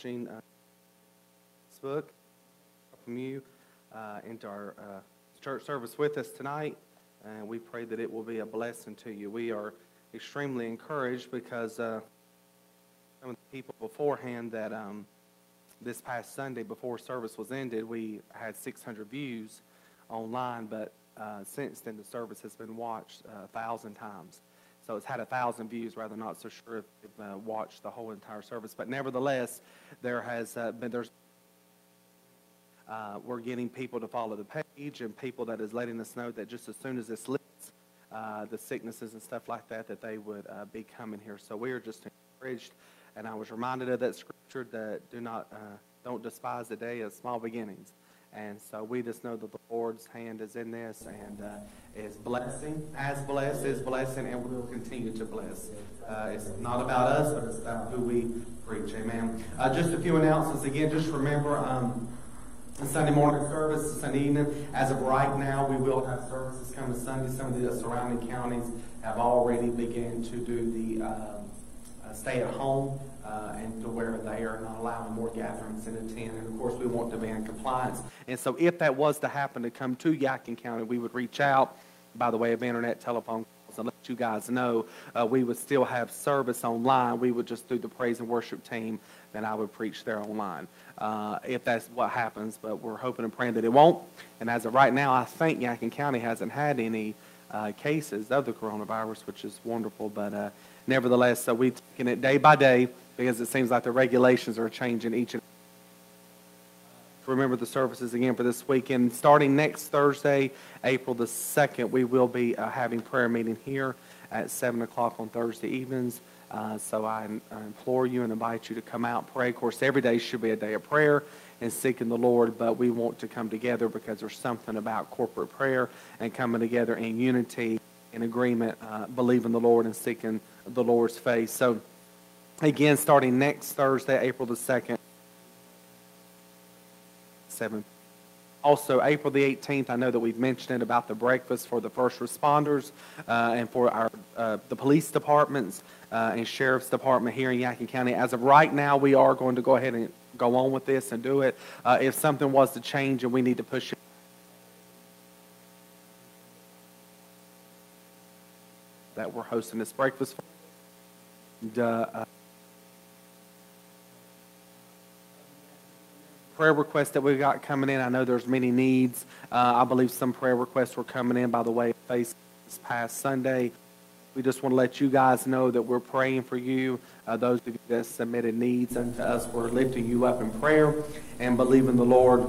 watching uh, Facebook from you uh, into our uh, church service with us tonight, and we pray that it will be a blessing to you. We are extremely encouraged because uh, some of the people beforehand that um, this past Sunday before service was ended, we had 600 views online, but uh, since then the service has been watched uh, a thousand times. So it's had a thousand views. Rather, not so sure if they've uh, watched the whole entire service, but nevertheless, there has uh, been there's. Uh, we're getting people to follow the page and people that is letting us know that just as soon as this lifts, uh, the sicknesses and stuff like that, that they would uh, be coming here. So we are just encouraged, and I was reminded of that scripture that do not uh, don't despise the day of small beginnings. And so we just know that the Lord's hand is in this and uh, is blessing, as blessed, is blessing, and will continue to bless. Uh, it's not about us, but it's about who we preach. Amen. Uh, just a few announcements. Again, just remember um, Sunday morning service, Sunday evening. As of right now, we will have services coming Sunday. Some of the surrounding counties have already begun to do the um, uh, stay at home uh, and to where they are not allowing more gatherings in attend. And of course, we want to in compliance. And so, if that was to happen to come to Yadkin County, we would reach out by the way of internet, telephone calls, and let you guys know. Uh, we would still have service online. We would just do the praise and worship team, then I would preach there online. Uh, if that's what happens, but we're hoping and praying that it won't. And as of right now, I think Yadkin County hasn't had any uh, cases of the coronavirus, which is wonderful. But uh, nevertheless, so we've taken it day by day because it seems like the regulations are changing each and remember the services again for this weekend. Starting next Thursday, April the 2nd, we will be uh, having prayer meeting here at 7 o'clock on Thursday evenings. Uh, so I, I, implore you and invite you to come out pray. Of course, every day should be a day of prayer and seeking the Lord, but we want to come together because there's something about corporate prayer and coming together in unity, in agreement, uh, believing the Lord and seeking the Lord's face. So again, starting next Thursday, April the 2nd, 7. Also, April the 18th, I know that we've mentioned it about the breakfast for the first responders uh, and for our uh, the police departments uh, and sheriff's department here in Yadkin County. As of right now, we are going to go ahead and go on with this and do it. Uh, if something was to change and we need to push it, that we're hosting this breakfast. For. Uh, prayer requests that we got coming in. I know there's many needs. Uh, I believe some prayer requests were coming in by the way this past Sunday. We just want to let you guys know that we're praying for you. Uh, those of you that submitted needs unto us, we're lifting you up in prayer and believing the Lord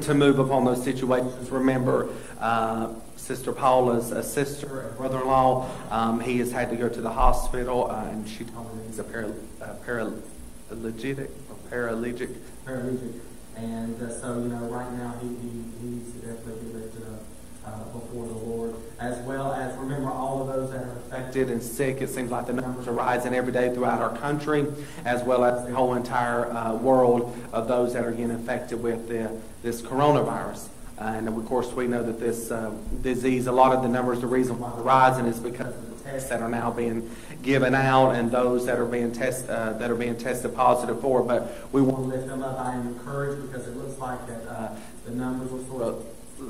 to move upon those situations. Remember, uh, Sister Paula's a sister, and brother-in-law, um, he has had to go to the hospital, uh, and she told me he's a uh, paralytic, paralytic paralytic. And uh, so, you know, right now he, he, he needs to definitely lifted up uh, before the Lord. As well as remember all of those that are affected and sick. It seems like the numbers are rising every day throughout our country, as well as the whole entire uh, world of those that are getting affected with the, this coronavirus. And of course, we know that this uh, disease, a lot of the numbers, the reason why they're rising is because tests that are now being given out and those that are being test uh, that are being tested positive for. But we want to lift them up. I am encouraged because it looks like that uh, the numbers are sort of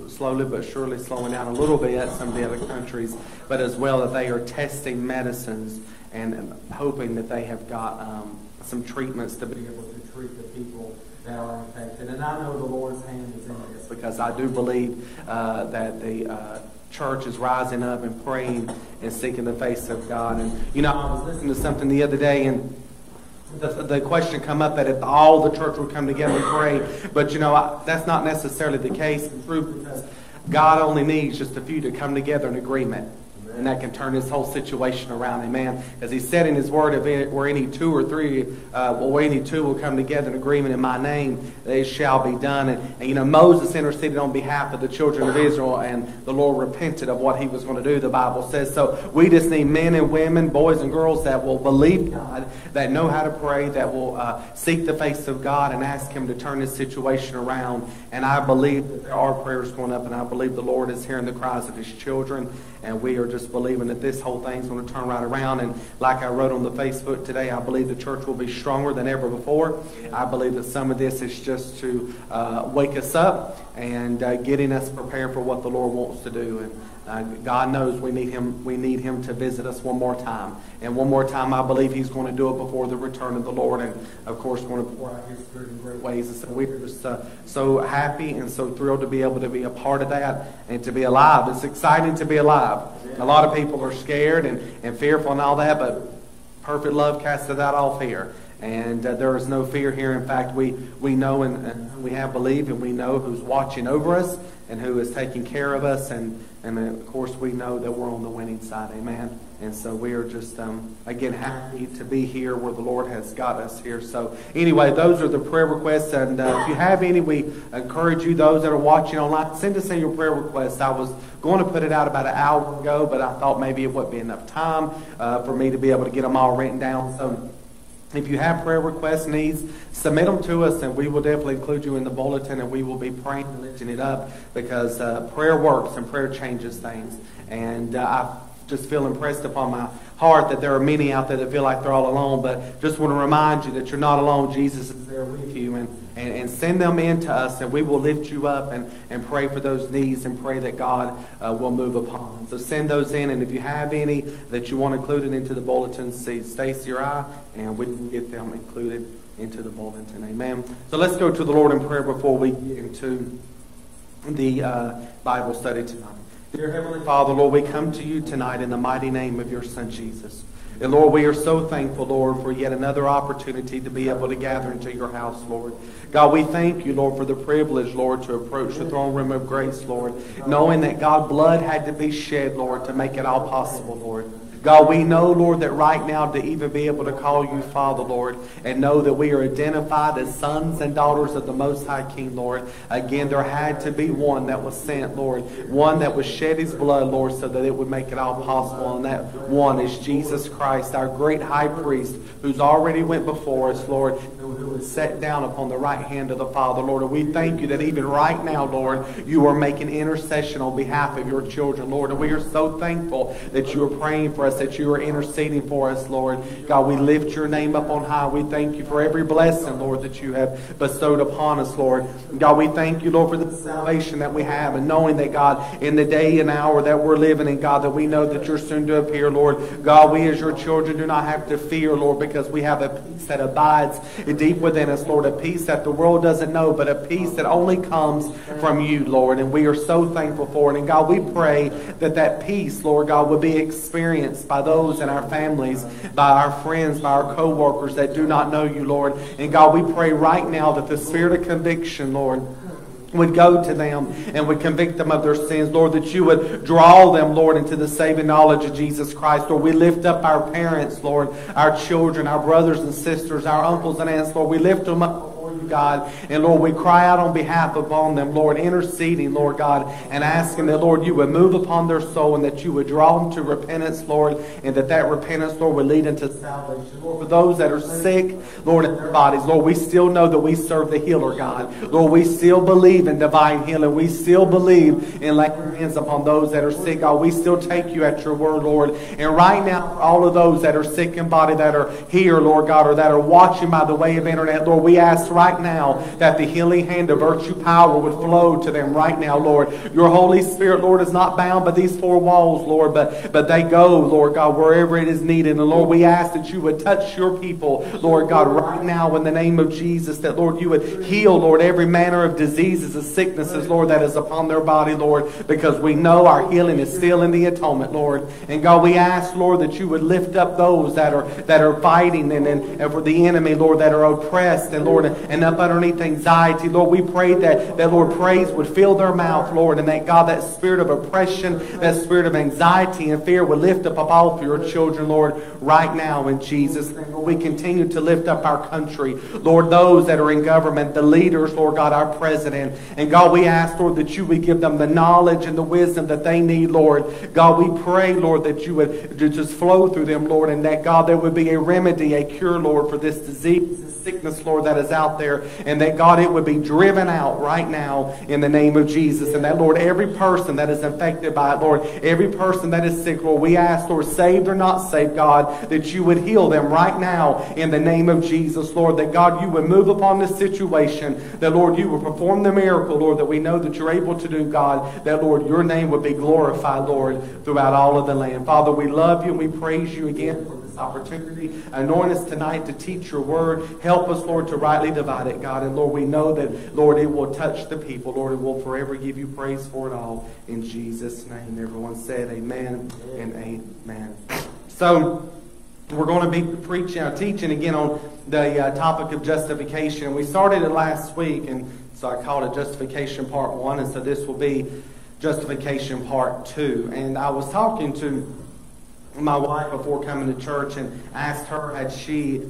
slowly but surely slowing down a little bit some of the other countries, but as well that they are testing medicines and hoping that they have got um, some treatments to be able to treat the people that are infected. And I know the Lord's hand is in this because I do believe uh, that the uh, church is rising up and praying and seeking the face of God. And, you know, I was listening to something the other day and the, the question come up that if all the church would come together and pray, but, you know, I, that's not necessarily the case. In because God only needs just a few to come together in agreement and that can turn this whole situation around. Amen. As he said in his word, if where any two or three, uh, where any two will come together in agreement in my name, they shall be done. And, and, you know, Moses interceded on behalf of the children of Israel, and the Lord repented of what he was going to do, the Bible says. So we just need men and women, boys and girls that will believe God, that know how to pray, that will uh, seek the face of God and ask him to turn this situation around. And I believe that there are prayers going up, and I believe the Lord is hearing the cries of his children, and we are just believing that this whole thing's going to turn right around. And like I wrote on the Facebook today, I believe the church will be stronger than ever before. I believe that some of this is just to uh, wake us up and uh, getting us prepared for what the Lord wants to do. And uh, God knows we need him. We need Him to visit us one more time, and one more time. I believe He's going to do it before the return of the Lord, and of course, going to pour out His Spirit in great ways. And so we're just uh, so happy and so thrilled to be able to be a part of that and to be alive. It's exciting to be alive. A lot of people are scared and, and fearful and all that, but perfect love casts out all fear. And uh, there is no fear here. In fact, we, we know and, and we have believed and we know who's watching over us and who is taking care of us. And, and of course, we know that we're on the winning side. Amen. And so we are just, um, again, happy to be here where the Lord has got us here. So, anyway, those are the prayer requests. And uh, if you have any, we encourage you, those that are watching online, send us in your prayer requests. I was going to put it out about an hour ago, but I thought maybe it wouldn't be enough time uh, for me to be able to get them all written down. So, if you have prayer requests, needs, submit them to us, and we will definitely include you in the bulletin, and we will be praying and lifting it up because uh, prayer works and prayer changes things. And uh, I just feel impressed upon my heart that there are many out there that feel like they're all alone, but just want to remind you that you're not alone. Jesus is there with you, and, and, and send them in to us, and we will lift you up and, and pray for those needs and pray that God uh, will move upon. So send those in, and if you have any that you want included into the bulletin, see Stacy or I, and we can get them included into the bulletin. Amen. So let's go to the Lord in prayer before we get into the uh, Bible study tonight. Dear Heavenly Father, Lord, we come to you tonight in the mighty name of your Son, Jesus. And Lord, we are so thankful, Lord, for yet another opportunity to be able to gather into your house, Lord. God, we thank you, Lord, for the privilege, Lord, to approach the throne room of grace, Lord, knowing that God, blood had to be shed, Lord, to make it all possible, Lord. God, we know, Lord, that right now to even be able to call you Father, Lord, and know that we are identified as sons and daughters of the Most High King, Lord. Again, there had to be one that was sent, Lord, one that was shed his blood, Lord, so that it would make it all possible. And that one is Jesus Christ, our great high priest, who's already went before us, Lord, set down upon the right hand of the Father, Lord. And we thank you that even right now, Lord, you are making intercession on behalf of your children, Lord. And we are so thankful that you are praying for us, that you are interceding for us, Lord. God, we lift your name up on high. We thank you for every blessing, Lord, that you have bestowed upon us, Lord. God, we thank you, Lord, for the salvation that we have and knowing that, God, in the day and hour that we're living in, God, that we know that you're soon to appear, Lord. God, we as your children do not have to fear, Lord, because we have a peace that abides deep within us, Lord, a peace that the world doesn't know, but a peace that only comes from you, Lord. And we are so thankful for it. And God, we pray that that peace, Lord God, would be experienced by those in our families, by our friends, by our co-workers that do not know you, Lord. And God, we pray right now that the spirit of conviction, Lord, would go to them and would convict them of their sins. Lord, that you would draw them, Lord, into the saving knowledge of Jesus Christ. Lord, we lift up our parents, Lord, our children, our brothers and sisters, our uncles and aunts, Lord. We lift them up God. And Lord, we cry out on behalf of upon them, Lord, interceding, Lord God, and asking that, Lord, you would move upon their soul and that you would draw them to repentance, Lord, and that that repentance, Lord, would lead into salvation. Lord, for those that are sick, Lord, in their bodies, Lord, we still know that we serve the healer, God. Lord, we still believe in divine healing. We still believe in laying hands upon those that are sick, God. We still take you at your word, Lord. And right now, all of those that are sick in body that are here, Lord God, or that are watching by the way of internet, Lord, we ask right right now that the healing hand of virtue power would flow to them right now, Lord. Your Holy Spirit, Lord, is not bound by these four walls, Lord, but, but they go, Lord God, wherever it is needed. And Lord, we ask that you would touch your people, Lord God, right now in the name of Jesus, that, Lord, you would heal, Lord, every manner of diseases and sicknesses, Lord, that is upon their body, Lord, because we know our healing is still in the atonement, Lord. And God, we ask, Lord, that you would lift up those that are that are fighting and, and, and for the enemy, Lord, that are oppressed and Lord, and up underneath anxiety. Lord, we pray that, that, Lord, praise would fill their mouth, Lord, and that, God, that spirit of oppression, that spirit of anxiety and fear would lift up off your children, Lord, right now in Jesus' name. We continue to lift up our country. Lord, those that are in government, the leaders, Lord God, our president. And God, we ask, Lord, that you would give them the knowledge and the wisdom that they need, Lord. God, we pray, Lord, that you would just flow through them, Lord, and that, God, there would be a remedy, a cure, Lord, for this disease sickness, Lord, that is out there, and that, God, it would be driven out right now in the name of Jesus. And that, Lord, every person that is infected by it, Lord, every person that is sick, Lord, we ask, Lord, saved or not saved, God, that you would heal them right now in the name of Jesus, Lord, that, God, you would move upon this situation, that, Lord, you would perform the miracle, Lord, that we know that you're able to do, God, that, Lord, your name would be glorified, Lord, throughout all of the land. Father, we love you and we praise you again opportunity. Anoint us tonight to teach your word. Help us, Lord, to rightly divide it, God. And Lord, we know that, Lord, it will touch the people. Lord, it will forever give you praise for it all. In Jesus' name, everyone said amen and amen. So, we're going to be preaching, uh, teaching again on the uh, topic of justification. We started it last week, and so I called it Justification Part 1, and so this will be Justification Part 2. And I was talking to my wife before coming to church and asked her, had she,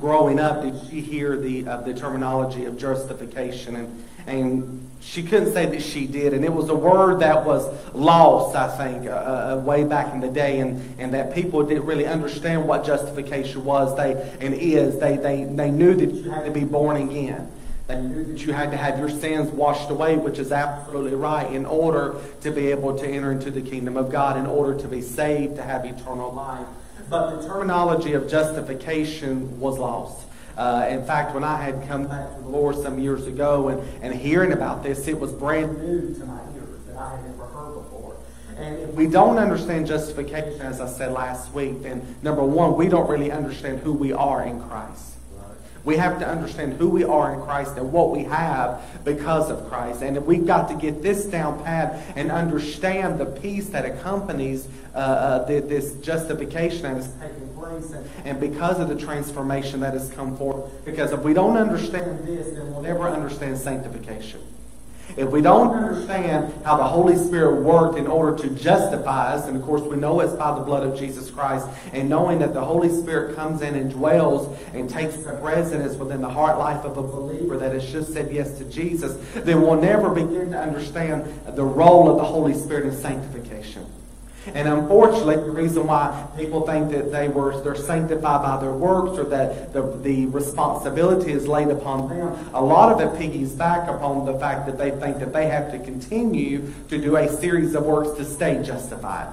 growing up, did she hear the, uh, the terminology of justification? And, and she couldn't say that she did. And it was a word that was lost, I think, uh, uh, way back in the day, and, and that people didn't really understand what justification was they, and is. They, they, they knew that you had to be born again. That you had to have your sins washed away, which is absolutely right, in order to be able to enter into the kingdom of God, in order to be saved, to have eternal life. But the terminology of justification was lost. Uh, in fact, when I had come back to the Lord some years ago and, and hearing about this, it was brand new to my ears that I had never heard before. And if we don't understand justification, as I said last week, then number one, we don't really understand who we are in Christ. We have to understand who we are in Christ and what we have because of Christ. And we've got to get this down pat and understand the peace that accompanies uh, uh, this justification that is taking place and, and because of the transformation that has come forth. Because if we don't understand this, then we'll never understand sanctification. If we don't understand how the Holy Spirit worked in order to justify us, and of course we know it's by the blood of Jesus Christ, and knowing that the Holy Spirit comes in and dwells and takes residence within the heart life of a believer that has just said yes to Jesus, then we'll never begin to understand the role of the Holy Spirit in sanctification. And unfortunately, the reason why people think that they were they're sanctified by their works or that the, the responsibility is laid upon them, a lot of it piggies back upon the fact that they think that they have to continue to do a series of works to stay justified.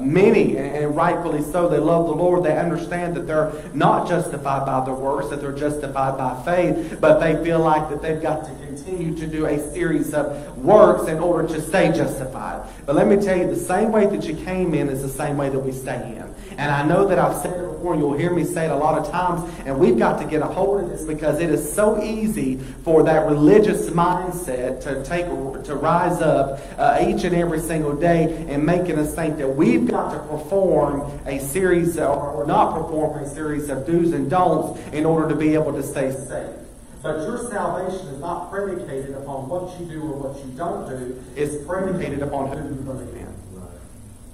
Many, and rightfully so, they love the Lord. They understand that they're not justified by their works, that they're justified by faith, but they feel like that they've got to continue to do a series of works in order to stay justified. But let me tell you, the same way that you came in is the same way that we stay in. And I know that I've said it before, and you'll hear me say it a lot of times, and we've got to get a hold of this because it is so easy for that religious mindset to take to rise up uh, each and every single day and making us think that we've got to perform a series of, or not perform a series of do's and don'ts in order to be able to stay safe. But your salvation is not predicated upon what you do or what you don't do. It's predicated upon who you believe in.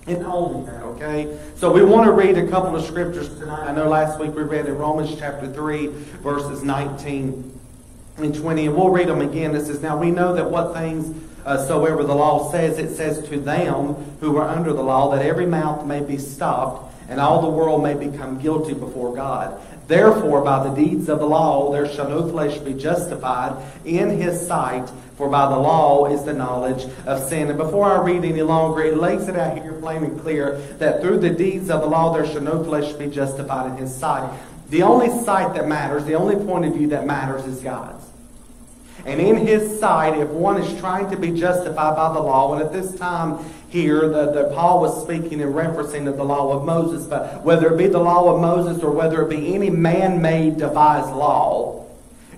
And only that, okay? So we want to read a couple of scriptures tonight. I know last week we read in Romans chapter 3, verses 19 and 20, and we'll read them again. This is now we know that what things uh, soever the law says, it says to them who are under the law that every mouth may be stopped and all the world may become guilty before God. Therefore, by the deeds of the law, there shall no flesh be justified in his sight, for by the law is the knowledge of sin. And before I read any longer, it lays it out here plain and clear that through the deeds of the law, there shall no flesh be justified in his sight. The only sight that matters, the only point of view that matters is God's. And in his sight, if one is trying to be justified by the law, and at this time here, that, the Paul was speaking and referencing to the law of Moses, but whether it be the law of Moses or whether it be any man-made devised law,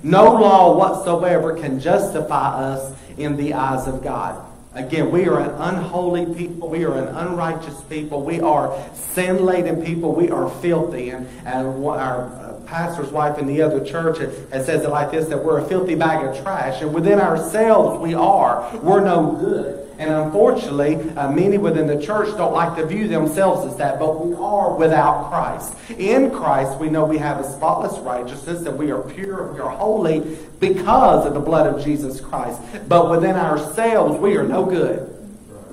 no law whatsoever can justify us in the eyes of God. Again, we are an unholy people. We are an unrighteous people. We are sin-laden people. We are filthy. And, and our uh, pastor's wife in the other church and says it like this, that we're a filthy bag of trash. And within ourselves, we are. We're no good. And unfortunately, uh, many within the church don't like to view themselves as that, but we are without Christ. In Christ, we know we have a spotless righteousness, that we are pure, we are holy because of the blood of Jesus Christ. But within ourselves, we are no good.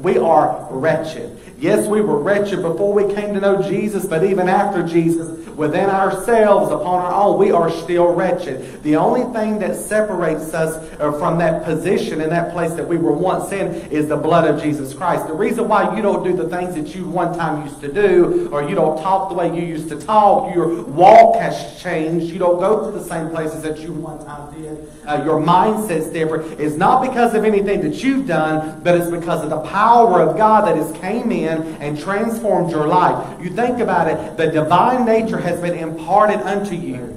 We are wretched. Yes, we were wretched before we came to know Jesus, but even after Jesus, within ourselves, upon our own, we are still wretched. The only thing that separates us uh, from that position in that place that we were once in is the blood of Jesus Christ. The reason why you don't do the things that you one time used to do, or you don't talk the way you used to talk, your walk has changed, you don't go to the same places that you one time did, uh, your mindset's different, is not because of anything that you've done, but it's because of the power of God that has came in and transformed your life. You think about it, the divine nature has been imparted unto you.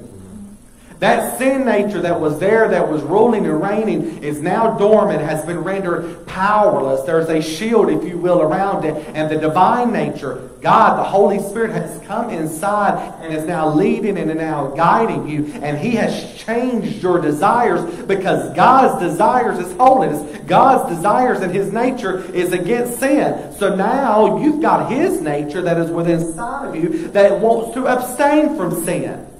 That sin nature that was there, that was ruling and reigning, is now dormant, has been rendered powerless. There's a shield, if you will, around it. And the divine nature, God, the Holy Spirit, has come inside and is now leading and now guiding you. And He has changed your desires because God's desires is holiness. God's desires and His nature is against sin. So now you've got His nature that is within inside of you that wants to abstain from sin.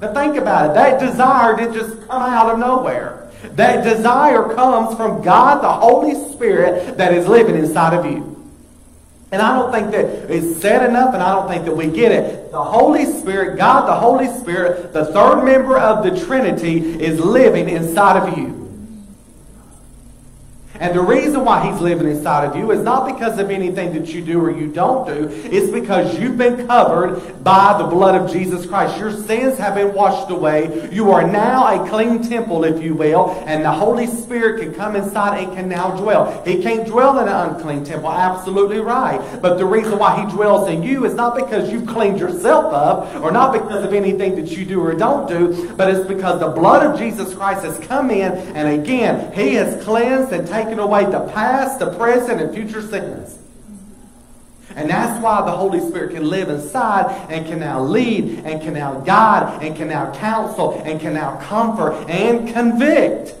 But think about it. That desire didn't just come out of nowhere. That desire comes from God, the Holy Spirit, that is living inside of you. And I don't think that it's said enough, and I don't think that we get it. The Holy Spirit, God, the Holy Spirit, the third member of the Trinity, is living inside of you. And the reason why he's living inside of you is not because of anything that you do or you don't do. It's because you've been covered by the blood of Jesus Christ. Your sins have been washed away. You are now a clean temple, if you will, and the Holy Spirit can come inside and can now dwell. He can't dwell in an unclean temple. Absolutely right. But the reason why he dwells in you is not because you've cleaned yourself up or not because of anything that you do or don't do, but it's because the blood of Jesus Christ has come in and again, he has cleansed and taken taken away the past, the present, and future sins. And that's why the Holy Spirit can live inside and can now lead and can now guide and can now counsel and can now comfort and convict.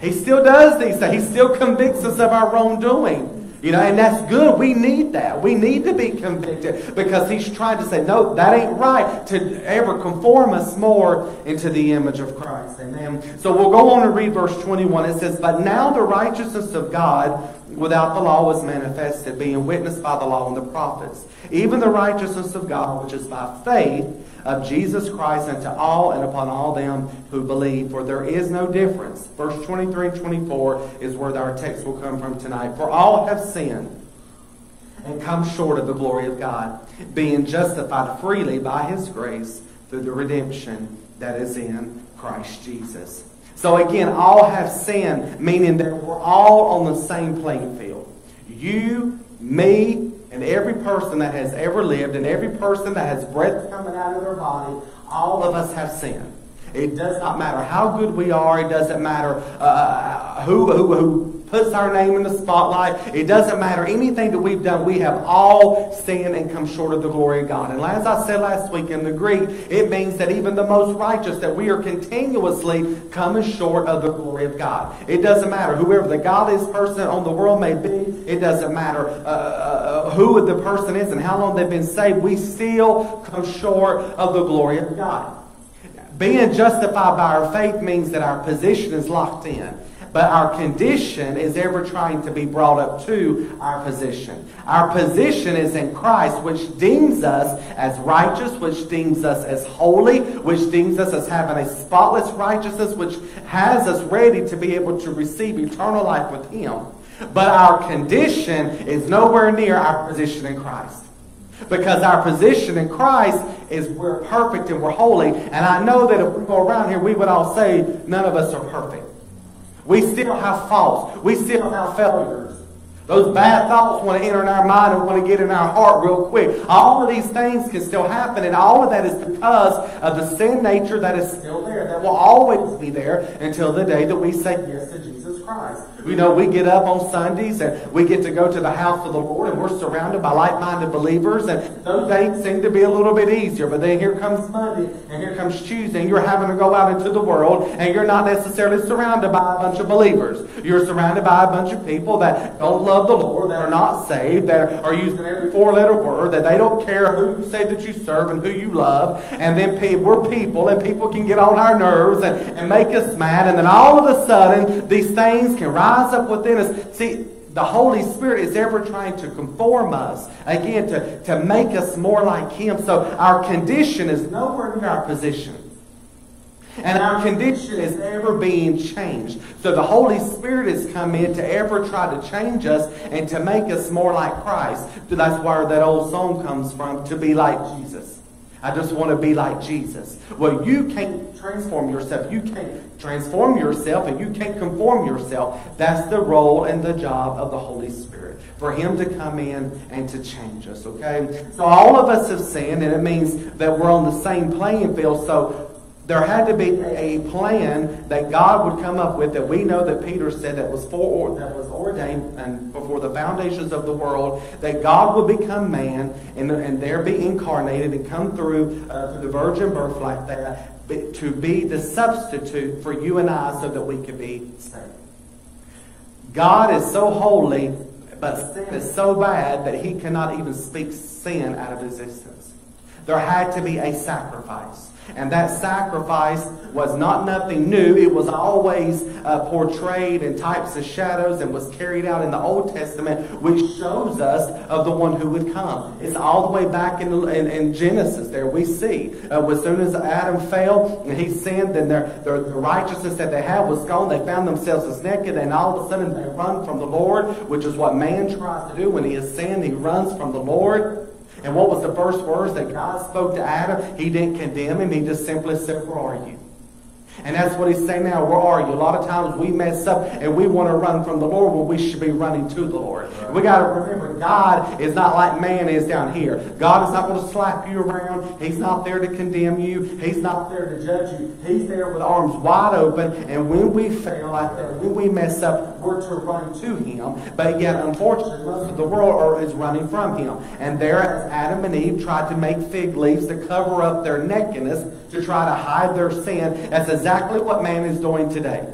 He still does these things. He still convicts us of our wrongdoing. You know, and that's good. We need that. We need to be convicted because he's trying to say, no, that ain't right to ever conform us more into the image of Christ. Amen. So we'll go on and read verse 21. It says, But now the righteousness of God without the law was manifested, being witnessed by the law and the prophets, even the righteousness of God, which is by faith of Jesus Christ unto all and upon all them who believe. For there is no difference. Verse 23 and 24 is where our text will come from tonight. For all have sinned and come short of the glory of God, being justified freely by his grace through the redemption that is in Christ Jesus. So again, all have sinned, meaning that we're all on the same playing field. You, me, and every person that has ever lived, and every person that has breath coming out of their body, all of us have sinned. It does not matter how good we are. It doesn't matter uh, who, who, who puts our name in the spotlight. It doesn't matter anything that we've done. We have all sinned and come short of the glory of God. And as I said last week in the Greek, it means that even the most righteous, that we are continuously coming short of the glory of God. It doesn't matter whoever the godliest person on the world may be. It doesn't matter uh, uh, who the person is and how long they've been saved. We still come short of the glory of God. Being justified by our faith means that our position is locked in. But our condition is ever trying to be brought up to our position. Our position is in Christ, which deems us as righteous, which deems us as holy, which deems us as having a spotless righteousness, which has us ready to be able to receive eternal life with Him. But our condition is nowhere near our position in Christ. Because our position in Christ is we're perfect and we're holy. And I know that if we go around here, we would all say none of us are perfect. We still have faults. We still have failures. Those bad thoughts want to enter in our mind and want to get in our heart real quick. All of these things can still happen, and all of that is because of the sin nature that is still there, that will always be there until the day that we say yes to Jesus Christ. You know, we get up on Sundays and we get to go to the house of the Lord and we're surrounded by like-minded believers and those days seem to be a little bit easier. But then here comes Monday and here comes Tuesday and you're having to go out into the world and you're not necessarily surrounded by a bunch of believers. You're surrounded by a bunch of people that don't love the Lord, that are not saved, that are using every four-letter word, that they don't care who you say that you serve and who you love. And then we're people and people can get on our nerves and, and make us mad. And then all of a sudden, these things can rise up within us. See, the Holy Spirit is ever trying to conform us, again, to, to make us more like Him. So our condition is nowhere near our position. And our condition is ever being changed. So the Holy Spirit has come in to ever try to change us and to make us more like Christ. That's where that old song comes from, to be like Jesus. I just want to be like Jesus. Well, you can't transform yourself. You can't transform yourself and you can't conform yourself. That's the role and the job of the Holy Spirit. For Him to come in and to change us, okay? So all of us have sinned, and it means that we're on the same playing field. So there had to be a plan that God would come up with that we know that Peter said that was for that was ordained and before the foundations of the world that God would become man and, and there be incarnated and come through uh, through the virgin birth like that to be the substitute for you and I so that we could be saved. God is so holy, but sin is so bad that he cannot even speak sin out of existence. There had to be a sacrifice. And that sacrifice was not nothing new. It was always uh, portrayed in types of shadows and was carried out in the Old Testament, which shows us of the one who would come. It's all the way back in, in, in Genesis there. We see uh, as soon as Adam fell and he sinned, then their, their, the righteousness that they had was gone. They found themselves as naked, and all of a sudden they run from the Lord, which is what man tries to do when he is sinned. He runs from the Lord. And what was the first words that God spoke to Adam? He didn't condemn him. He just simply said, Where are you? And that's what he's saying now. Where are you? A lot of times we mess up and we want to run from the Lord when we should be running to the Lord. Right. We got to remember God is not like man is down here. God is not going to slap you around. He's not there to condemn you. He's not there to judge you. He's there with arms wide open. And when we fail like that, when we mess up, we're to run to Him. But yet, unfortunately, most of the world is running from Him. And there, Adam and Eve tried to make fig leaves to cover up their nakedness to try to hide their sin. That's exactly what man is doing today.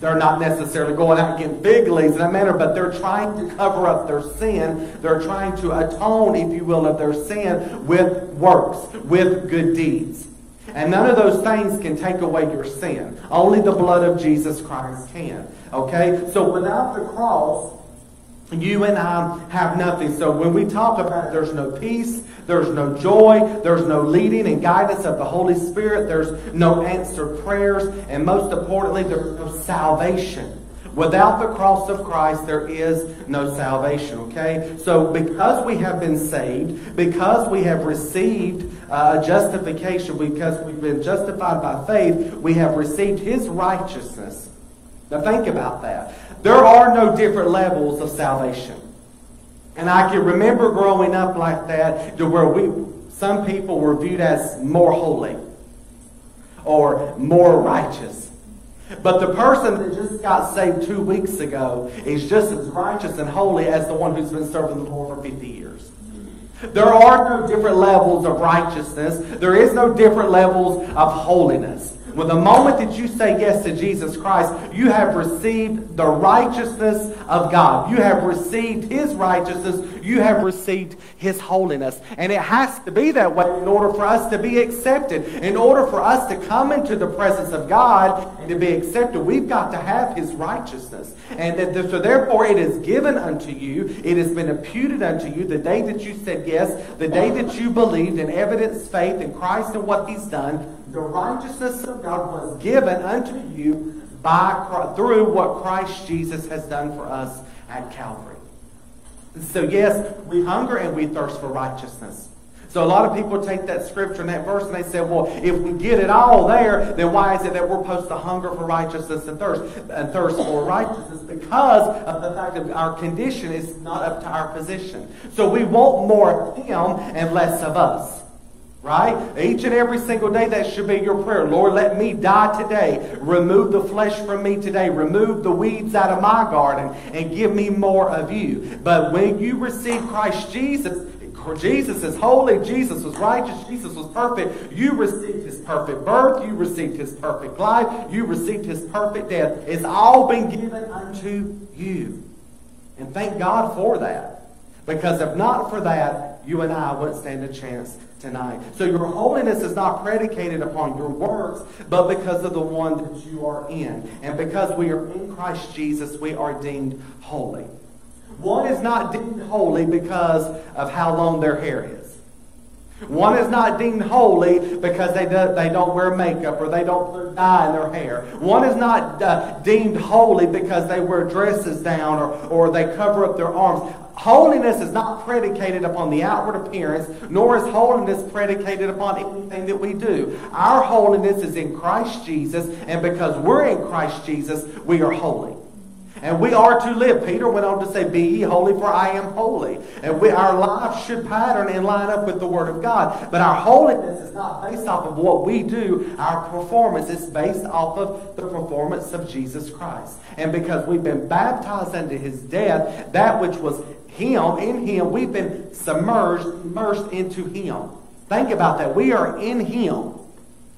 They're not necessarily going out and getting big leaves in that manner, but they're trying to cover up their sin. They're trying to atone, if you will, of their sin with works, with good deeds. And none of those things can take away your sin. Only the blood of Jesus Christ can. Okay? So without the cross, you and I have nothing. So when we talk about there's no peace, there's no joy, there's no leading and guidance of the Holy Spirit, there's no answered prayers, and most importantly, there's no salvation. Without the cross of Christ, there is no salvation, okay? So because we have been saved, because we have received uh, justification, because we've been justified by faith, we have received His righteousness. Now think about that. There are no different levels of salvation. And I can remember growing up like that to where we some people were viewed as more holy or more righteous. But the person that just got saved two weeks ago is just as righteous and holy as the one who's been serving the Lord for 50 years. There are no different levels of righteousness. There is no different levels of holiness. Well, the moment that you say yes to Jesus Christ, you have received the righteousness of God. You have received His righteousness. You have received His holiness. And it has to be that way in order for us to be accepted. In order for us to come into the presence of God and to be accepted, we've got to have His righteousness. And that, so therefore it is given unto you, it has been imputed unto you the day that you said yes, the day that you believed and evidenced faith in Christ and what He's done the righteousness of God was given unto you by through what Christ Jesus has done for us at Calvary. So yes, we hunger and we thirst for righteousness. So a lot of people take that scripture and that verse and they say, well, if we get it all there, then why is it that we're supposed to hunger for righteousness and thirst and thirst for righteousness? Because of the fact that our condition is not up to our position. So we want more of him and less of us. Right? Each and every single day, that should be your prayer. Lord, let me die today. Remove the flesh from me today. Remove the weeds out of my garden and give me more of you. But when you receive Christ Jesus, Jesus is holy, Jesus was righteous, Jesus was perfect. You received his perfect birth, you received his perfect life, you received his perfect death. It's all been given unto you. And thank God for that. Because if not for that, you and I wouldn't stand a chance tonight. So your holiness is not predicated upon your works, but because of the one that you are in. And because we are in Christ Jesus, we are deemed holy. One is not deemed holy because of how long their hair is. One is not deemed holy because they, do, they don't wear makeup or they don't dye in their hair. One is not uh, deemed holy because they wear dresses down or, or they cover up their arms. Holiness is not predicated upon the outward appearance, nor is holiness predicated upon anything that we do. Our holiness is in Christ Jesus, and because we're in Christ Jesus, we are holy. And we are to live. Peter went on to say, Be ye holy, for I am holy. And we, our lives should pattern and line up with the Word of God. But our holiness is not based off of what we do. Our performance is based off of the performance of Jesus Christ. And because we've been baptized into His death, that which was Him, in Him, we've been submerged, immersed into Him. Think about that. We are in Him.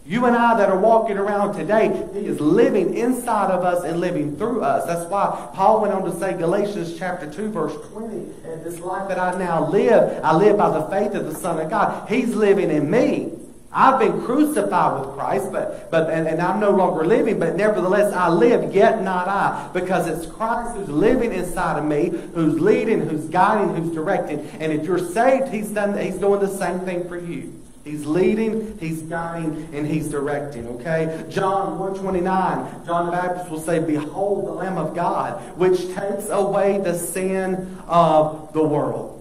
You and I that are walking around today, He is living inside of us and living through us. That's why Paul went on to say, Galatians chapter 2, verse 20, and this life that I now live, I live by the faith of the Son of God. He's living in me. I've been crucified with Christ, but, but and, and I'm no longer living, but nevertheless I live, yet not I, because it's Christ who's living inside of me, who's leading, who's guiding, who's directing. And if you're saved, He's done He's doing the same thing for you. He's leading, he's guiding, and he's directing, okay? John 129, John the Baptist will say, Behold the Lamb of God, which takes away the sin of the world.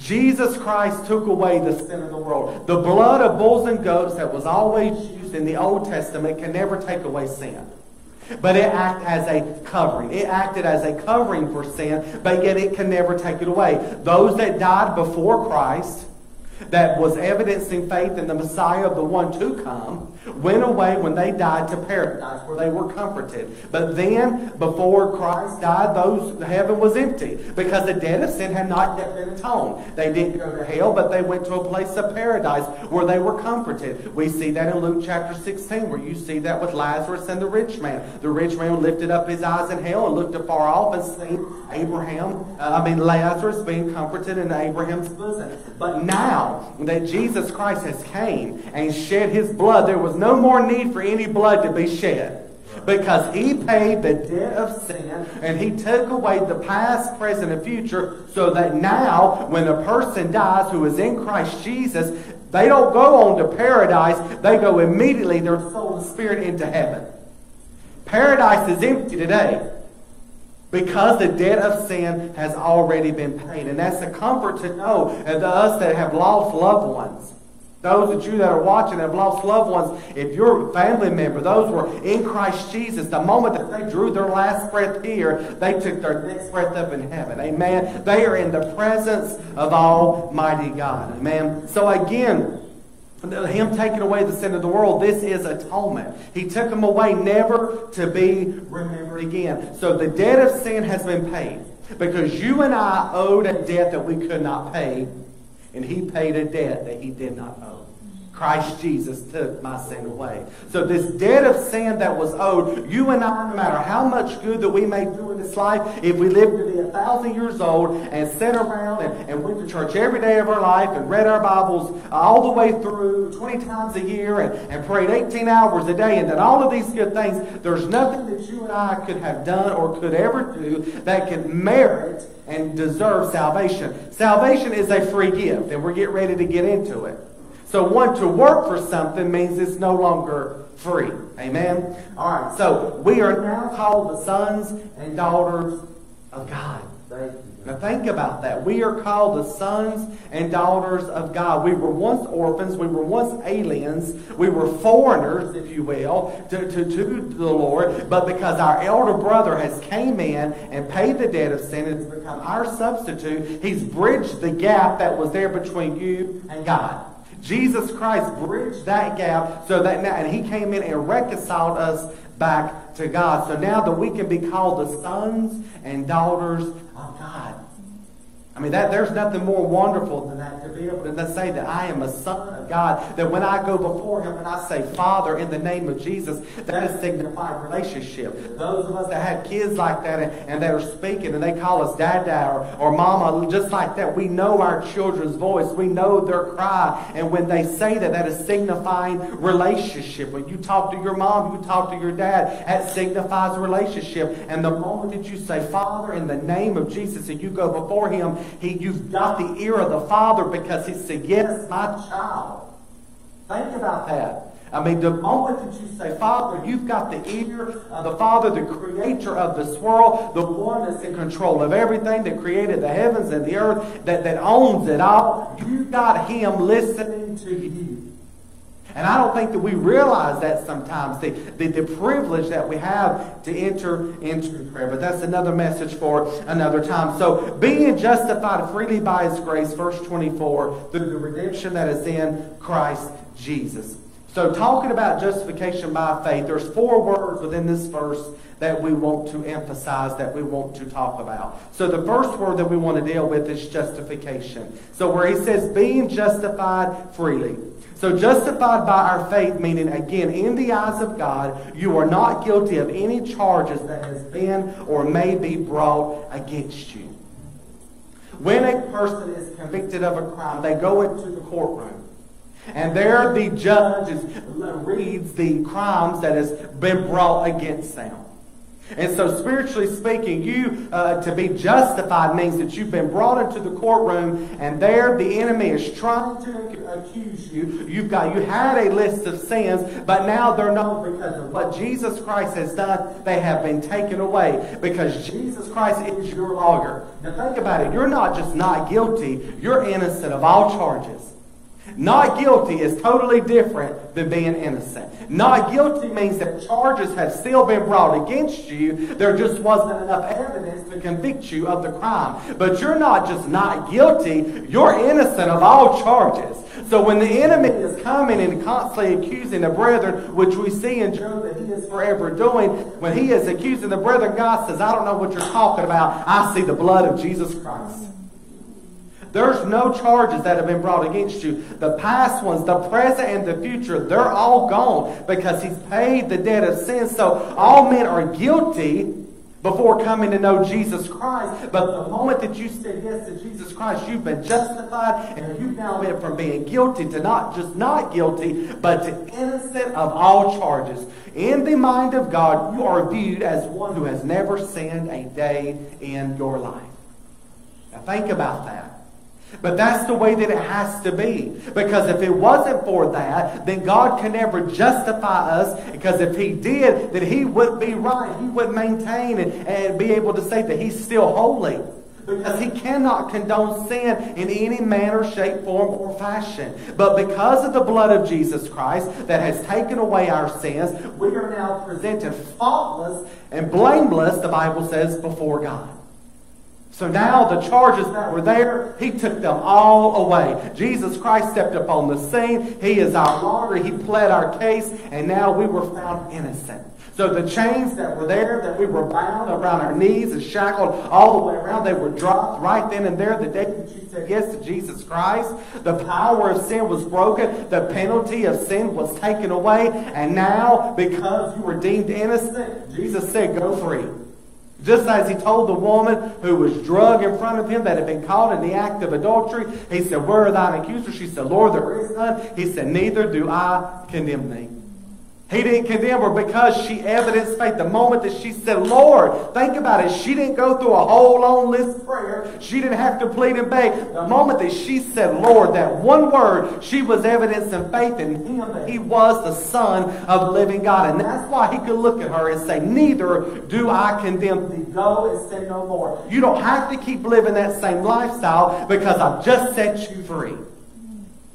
Jesus Christ took away the sin of the world. The blood of bulls and goats that was always used in the Old Testament can never take away sin. But it acted as a covering. It acted as a covering for sin, but yet it can never take it away. Those that died before Christ, that was evidencing faith in the Messiah of the one to come went away when they died to paradise where they were comforted. But then, before Christ died, those heaven was empty because the debt of sin had not yet been atoned. They didn't go to hell, but they went to a place of paradise where they were comforted. We see that in Luke chapter 16, where you see that with Lazarus and the rich man. The rich man lifted up his eyes in hell and looked afar off and seen Abraham, uh, I mean Lazarus being comforted in Abraham's bosom. But now that Jesus Christ has came and shed his blood, there was no more need for any blood to be shed. Because he paid the debt of sin and he took away the past, present, and future so that now, when a person dies who is in Christ Jesus, they don't go on to paradise, they go immediately, their soul and spirit, into heaven. Paradise is empty today because the debt of sin has already been paid. And that's a comfort to know, and to us that have lost loved ones. Those of you that are watching that have lost loved ones, if your family member, those were in Christ Jesus, the moment that they drew their last breath here, they took their next breath up in heaven. Amen. They are in the presence of Almighty God. Amen. So again, him taking away the sin of the world, this is atonement. He took them away never to be remembered again. So the debt of sin has been paid because you and I owed a debt that we could not pay and he paid a debt that he did not owe. Christ Jesus took my sin away. So this debt of sin that was owed, you and I, no matter how much good that we may do in this life, if we lived to be a thousand years old and sat around and, and went to church every day of our life and read our Bibles all the way through 20 times a year and, and prayed 18 hours a day and done all of these good things, there's nothing that you and I could have done or could ever do that could merit and deserve salvation. Salvation is a free gift, and we're getting ready to get into it. So one to work for something means it's no longer free. Amen? All right, so we are now called the sons and daughters of God. Now think about that. We are called the sons and daughters of God. We were once orphans. We were once aliens. We were foreigners, if you will, to, to, to the Lord. But because our elder brother has came in and paid the debt of sin and has become our substitute, he's bridged the gap that was there between you and God. Jesus Christ bridged that gap so that now, and he came in and reconciled us back to God. So now that we can be called the sons and daughters. I mean, that there's nothing more wonderful than that to be able to say that I am a son of God. That when I go before Him and I say, Father, in the name of Jesus, that is signified relationship. Those of us that have kids like that and, and they are speaking and they call us dada or, or mama, just like that, we know our children's voice. We know their cry. And when they say that, that is signifying relationship. When you talk to your mom, you talk to your dad, that signifies relationship. And the moment that you say, Father, in the name of Jesus, and you go before Him, he, you've got the ear of the Father because he said, Yes, my child. Think about that. I mean, the moment that you say, Father, you've got the ear of the Father, the creator of this world, the one that's in control of everything, that created the heavens and the earth, that, that owns it all. You've got him listening to you. And I don't think that we realize that sometimes, the, the, the, privilege that we have to enter into prayer. But that's another message for another time. So, being justified freely by his grace, verse 24, through the redemption that is in Christ Jesus. So, talking about justification by faith, there's four words within this verse that we want to emphasize, that we want to talk about. So the first word that we want to deal with is justification. So where he says being justified freely. So justified by our faith, meaning again, in the eyes of God, you are not guilty of any charges that has been or may be brought against you. When a person is convicted of a crime, they go into the courtroom. And there the judge reads the crimes that has been brought against them. And so, spiritually speaking, you uh, to be justified means that you've been brought into the courtroom, and there the enemy is trying to accuse you. You've got you had a list of sins, but now they're not because of what Jesus Christ has done. They have been taken away because Jesus Christ is your lawyer. Now, think about it. You're not just not guilty; you're innocent of all charges. Not guilty is totally different than being innocent. Not guilty means that charges have still been brought against you. There just wasn't enough evidence to convict you of the crime. But you're not just not guilty, you're innocent of all charges. So when the enemy is coming and constantly accusing the brethren, which we see in Job that he is forever doing, when he is accusing the brethren, God says, I don't know what you're talking about. I see the blood of Jesus Christ. There's no charges that have been brought against you. The past ones, the present, and the future, they're all gone because He's paid the debt of sin. So all men are guilty before coming to know Jesus Christ. But the moment that you say yes to Jesus Christ, you've been justified and you've now been from being guilty to not just not guilty, but to innocent of all charges. In the mind of God, you are viewed as one who has never sinned a day in your life. Now think about that. But that's the way that it has to be. Because if it wasn't for that, then God can never justify us. Because if He did, then He would be right. He would maintain and, and be able to say that He's still holy. Because He cannot condone sin in any manner, shape, form, or fashion. But because of the blood of Jesus Christ that has taken away our sins, we are now presented faultless and blameless, the Bible says, before God. So now the charges that were there, he took them all away. Jesus Christ stepped upon the scene. He is our lawyer. He pled our case, and now we were found innocent. So the chains that were there, that we were bound around our knees and shackled all the way around, they were dropped right then and there the day that you said yes to Jesus Christ. The power of sin was broken. The penalty of sin was taken away. And now, because you were deemed innocent, Jesus said, go free. Just as he told the woman who was drugged in front of him that had been caught in the act of adultery, he said, Where are thine accusers? She said, Lord, there is none. He said, Neither do I condemn thee. He didn't condemn her because she evidenced faith. The moment that she said, Lord, think about it. She didn't go through a whole long list of prayer. She didn't have to plead and beg. The moment that she said, Lord, that one word, she was evidencing faith in him that he was the Son of the living God. And that's why he could look at her and say, Neither do I condemn thee. Go and sin no more. You don't have to keep living that same lifestyle because I've just set you free.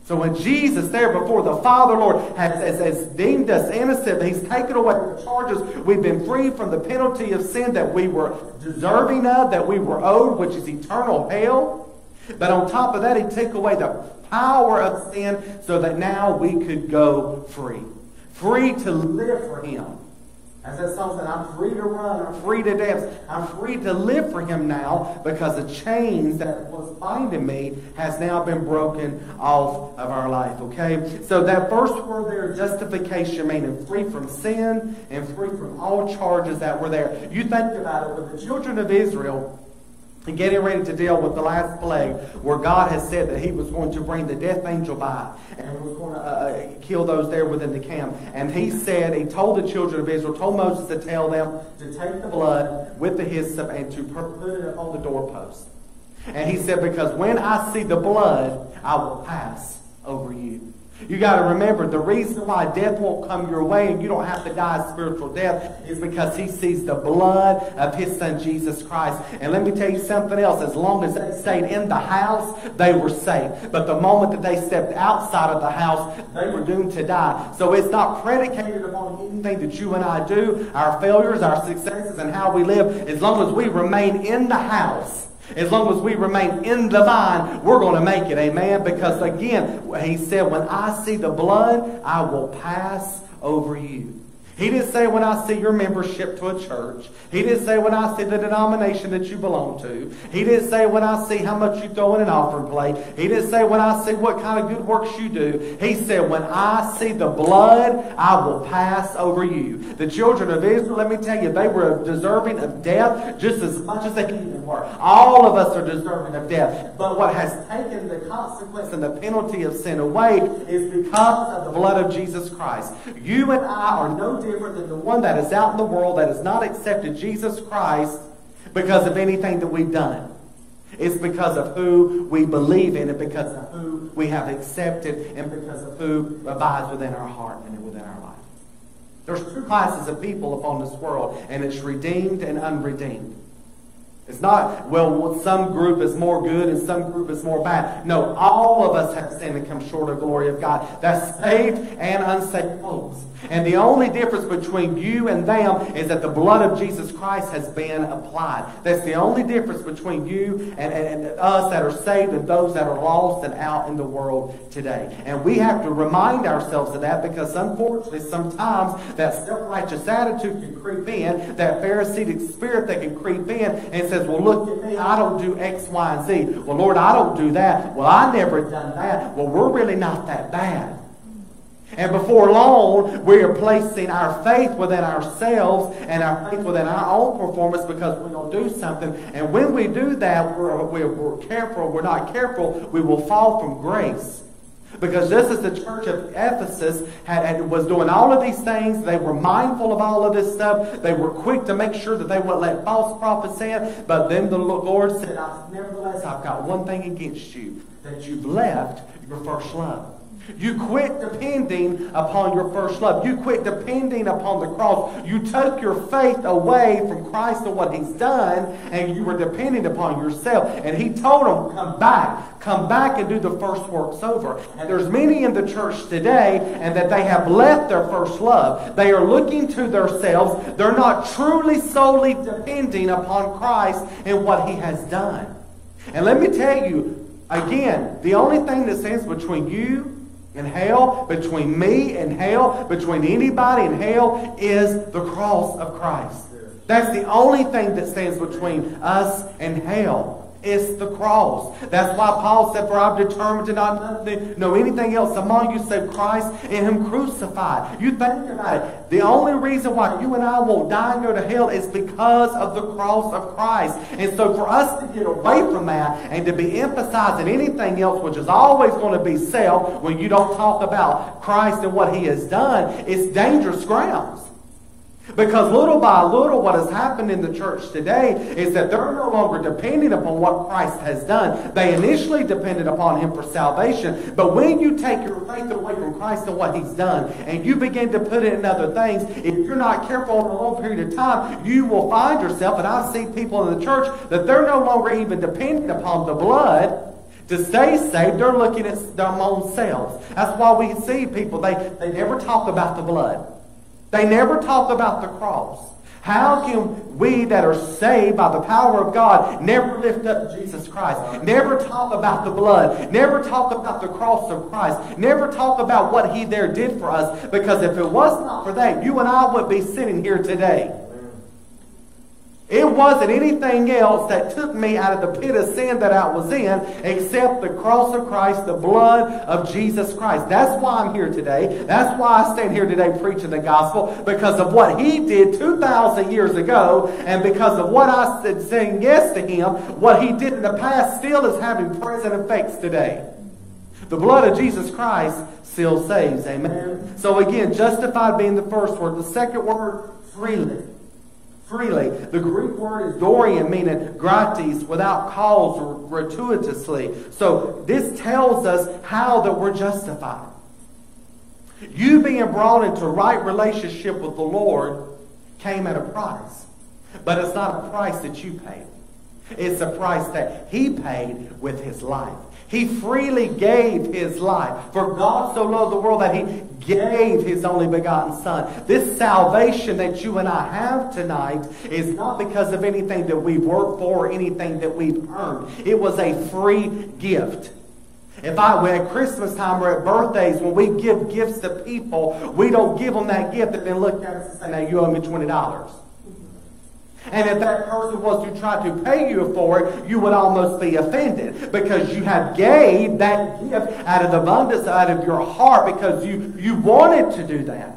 So when Jesus there before the Father, Lord, has, has, has, deemed us innocent, He's taken away the charges. We've been freed from the penalty of sin that we were deserving of, that we were owed, which is eternal hell. But on top of that, He took away the power of sin so that now we could go free. Free to live for Him. As that song said, I'm free to run, I'm free to dance, I'm free to live for him now because the chains that was binding me has now been broken off of our life, okay? So that first word there, justification, meaning free from sin and free from all charges that were there. You think about it, with the children of Israel, and getting ready to deal with the last plague where God has said that he was going to bring the death angel by and was going to uh, uh, kill those there within the camp. And he said, he told the children of Israel, told Moses to tell them to take the blood with the hyssop and to put it on the doorpost. And he said, because when I see the blood, I will pass over you. You got to remember the reason why death won't come your way and you don't have to die a spiritual death is because he sees the blood of his son Jesus Christ. And let me tell you something else. As long as they stayed in the house, they were safe. But the moment that they stepped outside of the house, they were doomed to die. So it's not predicated upon anything that you and I do, our failures, our successes, and how we live. As long as we remain in the house, as long as we remain in the vine, we're going to make it. Amen. Because again, he said, when I see the blood, I will pass over you. He didn't say when I see your membership to a church. He didn't say when I see the denomination that you belong to. He didn't say when I see how much you throw in an offering plate. He didn't say when I see what kind of good works you do. He said when I see the blood, I will pass over you. The children of Israel, let me tell you, they were deserving of death just as much as they even were. All of us are deserving of death. But what has taken the consequence and the penalty of sin away is because of the blood of Jesus Christ. You and I are no different than the one that is out in the world that has not accepted Jesus Christ because of anything that we've done. It's because of who we believe in and because of who we have accepted and because of who abides within our heart and within our life. There's two classes of people upon this world, and it's redeemed and unredeemed. It's not, well, some group is more good and some group is more bad. No, all of us have sinned and come short of the glory of God. That's saved and unsaved folks. And the only difference between you and them is that the blood of Jesus Christ has been applied. That's the only difference between you and, and, and, us that are saved and those that are lost and out in the world today. And we have to remind ourselves of that because unfortunately sometimes that self-righteous attitude can creep in, that Pharisaic spirit that can creep in and says, well, look at me, I don't do X, Y, and Z. Well, Lord, I don't do that. Well, I never done that. Well, we're really not that bad. And before long, we are placing our faith within ourselves and our faith within our own performance because we don't do something. And when we do that, we're, we're, we're careful, we're not careful, we will fall from grace. Because this is the church of Ephesus had, had, was doing all of these things, they were mindful of all of this stuff. They were quick to make sure that they wouldn't let false prophets in. But then the Lord said, Nevertheless, I've got one thing against you, that you've left your first love. You quit depending upon your first love. You quit depending upon the cross. You took your faith away from Christ and what He's done, and you were depending upon yourself. And He told them, come back. Come back and do the first works over. And there's many in the church today, and that they have left their first love. They are looking to themselves. They're not truly, solely depending upon Christ and what He has done. And let me tell you, again, the only thing that stands between you in hell, between me and hell, between anybody and hell, is the cross of Christ. That's the only thing that stands between us and hell. It's the cross. That's why Paul said, For I've determined to not nothing, know anything else among you save Christ and Him crucified. You think about it. The only reason why you and I won't die and go to hell is because of the cross of Christ. And so for us to get away from that and to be emphasizing anything else, which is always going to be self, when you don't talk about Christ and what He has done, it's dangerous grounds. Because little by little, what has happened in the church today is that they're no longer depending upon what Christ has done. They initially depended upon Him for salvation. But when you take your faith away from Christ and what He's done, and you begin to put it in other things, if you're not careful over a long period of time, you will find yourself, and I've seen people in the church, that they're no longer even dependent upon the blood to stay saved, they're looking at their own selves. That's why we see people, they, they never talk about the blood. They never talk about the cross. How can we that are saved by the power of God never lift up Jesus Christ? Never talk about the blood. Never talk about the cross of Christ. Never talk about what he there did for us. Because if it was not for that, you and I would be sitting here today. It wasn't anything else that took me out of the pit of sin that I was in except the cross of Christ, the blood of Jesus Christ. That's why I'm here today. That's why I stand here today preaching the gospel because of what he did 2,000 years ago and because of what I said saying yes to him, what he did in the past still is having present effects today. The blood of Jesus Christ still saves. Amen. So again, justified being the first word. The second word, freely freely. The Greek word is dorean, meaning gratis, without cause or gratuitously. So this tells us how that we're justified. You being brought into right relationship with the Lord came at a price. But it's not a price that you paid. It's a price that he paid with his life. He freely gave his life. For God so loved the world that he gave his only begotten Son. This salvation that you and I have tonight is not because of anything that we've worked for or anything that we've earned. It was a free gift. If I, when at Christmas time or at birthdays, when we give gifts to people, we don't give them that gift and then look at us and say, now you owe me $20. And if that person was to try to pay you for it, you would almost be offended because you have gave that gift out of the abundance out of your heart because you, you wanted to do that.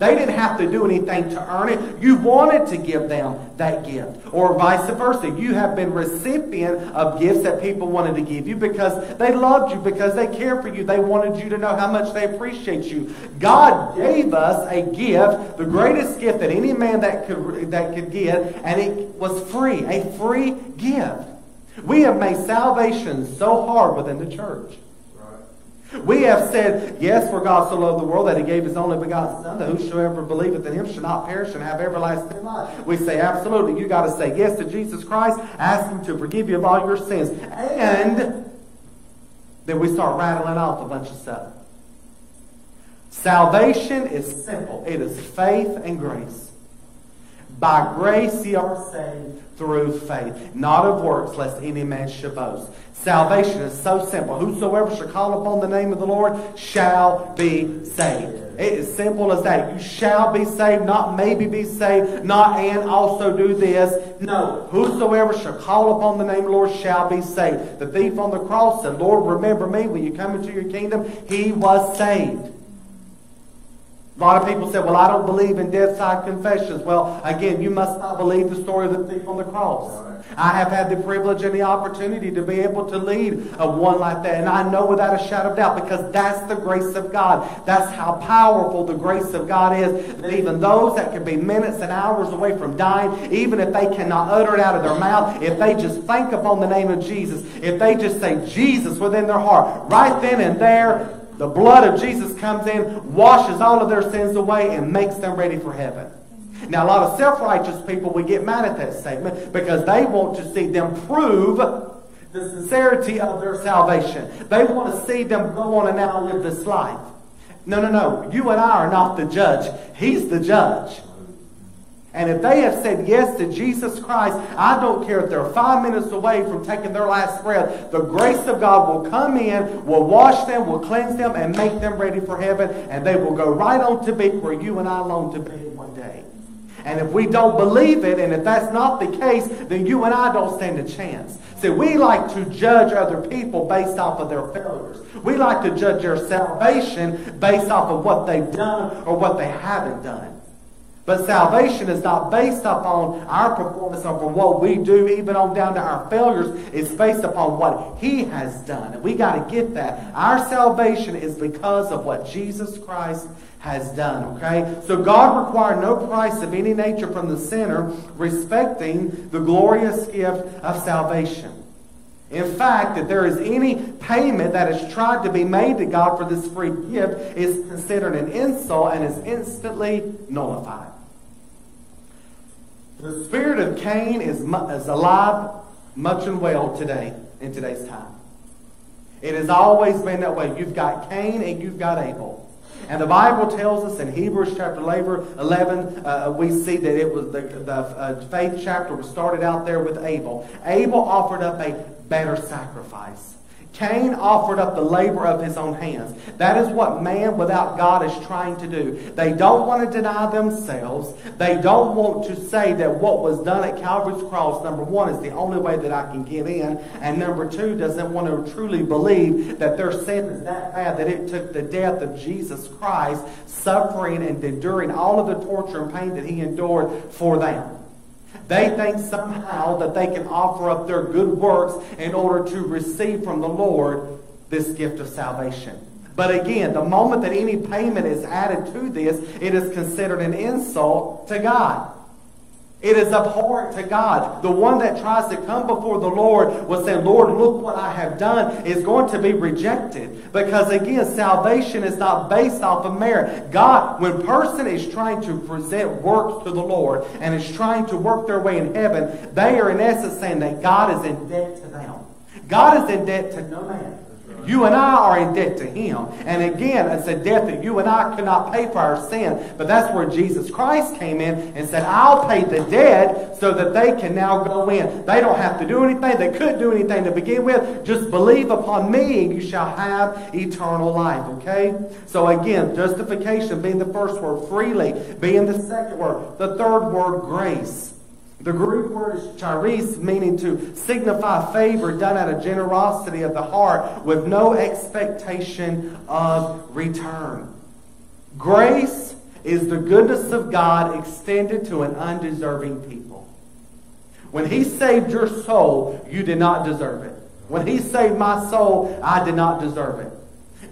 They didn't have to do anything to earn it. You wanted to give them that gift. Or vice versa. You have been recipient of gifts that people wanted to give you because they loved you, because they cared for you. They wanted you to know how much they appreciate you. God gave us a gift, the greatest gift that any man that could, that could give, and it was free, a free gift. We have made salvation so hard within the church. We have said, yes, for God so loved the world that he gave his only begotten Son, that whosoever believeth in him shall not perish and have everlasting life. We say, absolutely, you got to say yes to Jesus Christ, ask him to forgive you of all your sins. And then we start rattling off a bunch of stuff. Salvation is simple. It is faith and grace. By grace ye are saved through faith, not of works, lest any man should boast. Salvation is so simple. Whosoever shall call upon the name of the Lord shall be saved. It is simple as that. You shall be saved, not maybe be saved, not and also do this. No. Whosoever shall call upon the name of the Lord shall be saved. The thief on the cross said, Lord, remember me when you come into your kingdom. He was saved. A lot of people say, well, I don't believe in death side confessions. Well, again, you must not believe the story of the thief on the cross. I have had the privilege and the opportunity to be able to lead a one like that. And I know without a shadow of doubt because that's the grace of God. That's how powerful the grace of God is. That even those that can be minutes and hours away from dying, even if they cannot utter it out of their mouth, if they just think upon the name of Jesus, if they just say Jesus within their heart, right then and there, the blood of Jesus comes in, washes all of their sins away, and makes them ready for heaven. Now, a lot of self-righteous people, we get mad at that statement because they want to see them prove the sincerity of their salvation. They want to see them go on and now live this life. No, no, no. You and I are not the judge. He's the judge. And if they have said yes to Jesus Christ, I don't care if they're five minutes away from taking their last breath, the grace of God will come in, will wash them, will cleanse them, and make them ready for heaven, and they will go right on to be where you and I long to be one day. And if we don't believe it, and if that's not the case, then you and I don't stand a chance. See, we like to judge other people based off of their failures. We like to judge their salvation based off of what they've done or what they haven't done. But salvation is not based upon our performance or what we do, even on down to our failures. It's based upon what He has done. And we got to get that. Our salvation is because of what Jesus Christ has done. Okay? So God required no price of any nature from the sinner respecting the glorious gift of salvation. In fact, if there is any payment that is tried to be made to God for this free gift is considered an insult and is instantly nullified. The spirit of Cain is, is alive, much and well today, in today's time. It has always been that way. You've got Cain and you've got Abel. And the Bible tells us in Hebrews chapter 11, uh, we see that it was the, the uh, faith chapter was started out there with Abel. Abel offered up a better sacrifice. Cain offered up the labor of his own hands. That is what man without God is trying to do. They don't want to deny themselves. They don't want to say that what was done at Calvary's cross, number one, is the only way that I can give in. And number two, doesn't want to truly believe that their sin is that bad that it took the death of Jesus Christ, suffering and enduring all of the torture and pain that he endured for them. They think somehow that they can offer up their good works in order to receive from the Lord this gift of salvation. But again, the moment that any payment is added to this, it is considered an insult to God. It is abhorrent to God. The one that tries to come before the Lord will say, Lord, look what I have done, is going to be rejected. Because again, salvation is not based off of merit. God, when person is trying to present works to the Lord and is trying to work their way in heaven, they are in essence saying that God is in debt to them. God is in debt to no man. You and I are in debt to Him. And again, it's a debt that you and I cannot pay for our sin. But that's where Jesus Christ came in and said, I'll pay the debt so that they can now go in. They don't have to do anything. They couldn't do anything to begin with. Just believe upon me and you shall have eternal life. Okay? So again, justification being the first word, freely being the second word, the third word, grace. The Greek word is charis, meaning to signify favor done out of generosity of the heart with no expectation of return. Grace is the goodness of God extended to an undeserving people. When He saved your soul, you did not deserve it. When He saved my soul, I did not deserve it.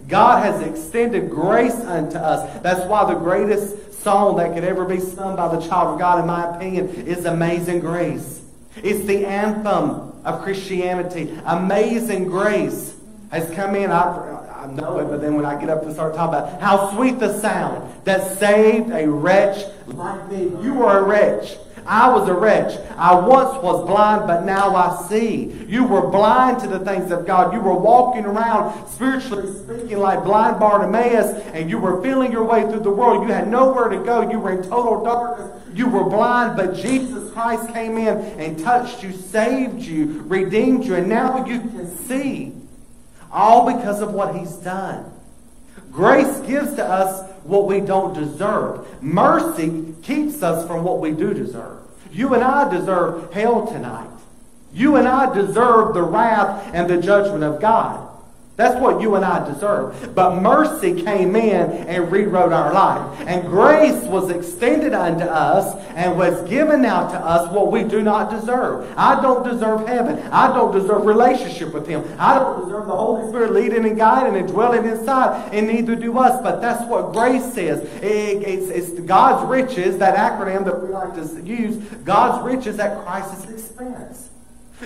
God has extended grace unto us. That's why the greatest song that could ever be sung by the child of God, in my opinion, is Amazing Grace. It's the anthem of Christianity. Amazing Grace has come in. I, I know it, but then when I get up and start talking about how sweet the sound that saved a wretch like me. You were a wretch. I was a wretch. I once was blind, but now I see. You were blind to the things of God. You were walking around, spiritually speaking, like blind Bartimaeus, and you were feeling your way through the world. You had nowhere to go. You were in total darkness. You were blind, but Jesus Christ came in and touched you, saved you, redeemed you, and now you can see. All because of what He's done. Grace gives to us what we don't deserve. Mercy keeps us from what we do deserve. You and I deserve hell tonight. You and I deserve the wrath and the judgment of God. That's what you and I deserve. But mercy came in and rewrote our life. And grace was extended unto us and was given out to us what we do not deserve. I don't deserve heaven. I don't deserve relationship with Him. I don't deserve the Holy Spirit leading and guiding and dwelling inside, and neither do us. But that's what grace is. it's, it's God's riches, that acronym that we like to use, God's riches at Christ's expense.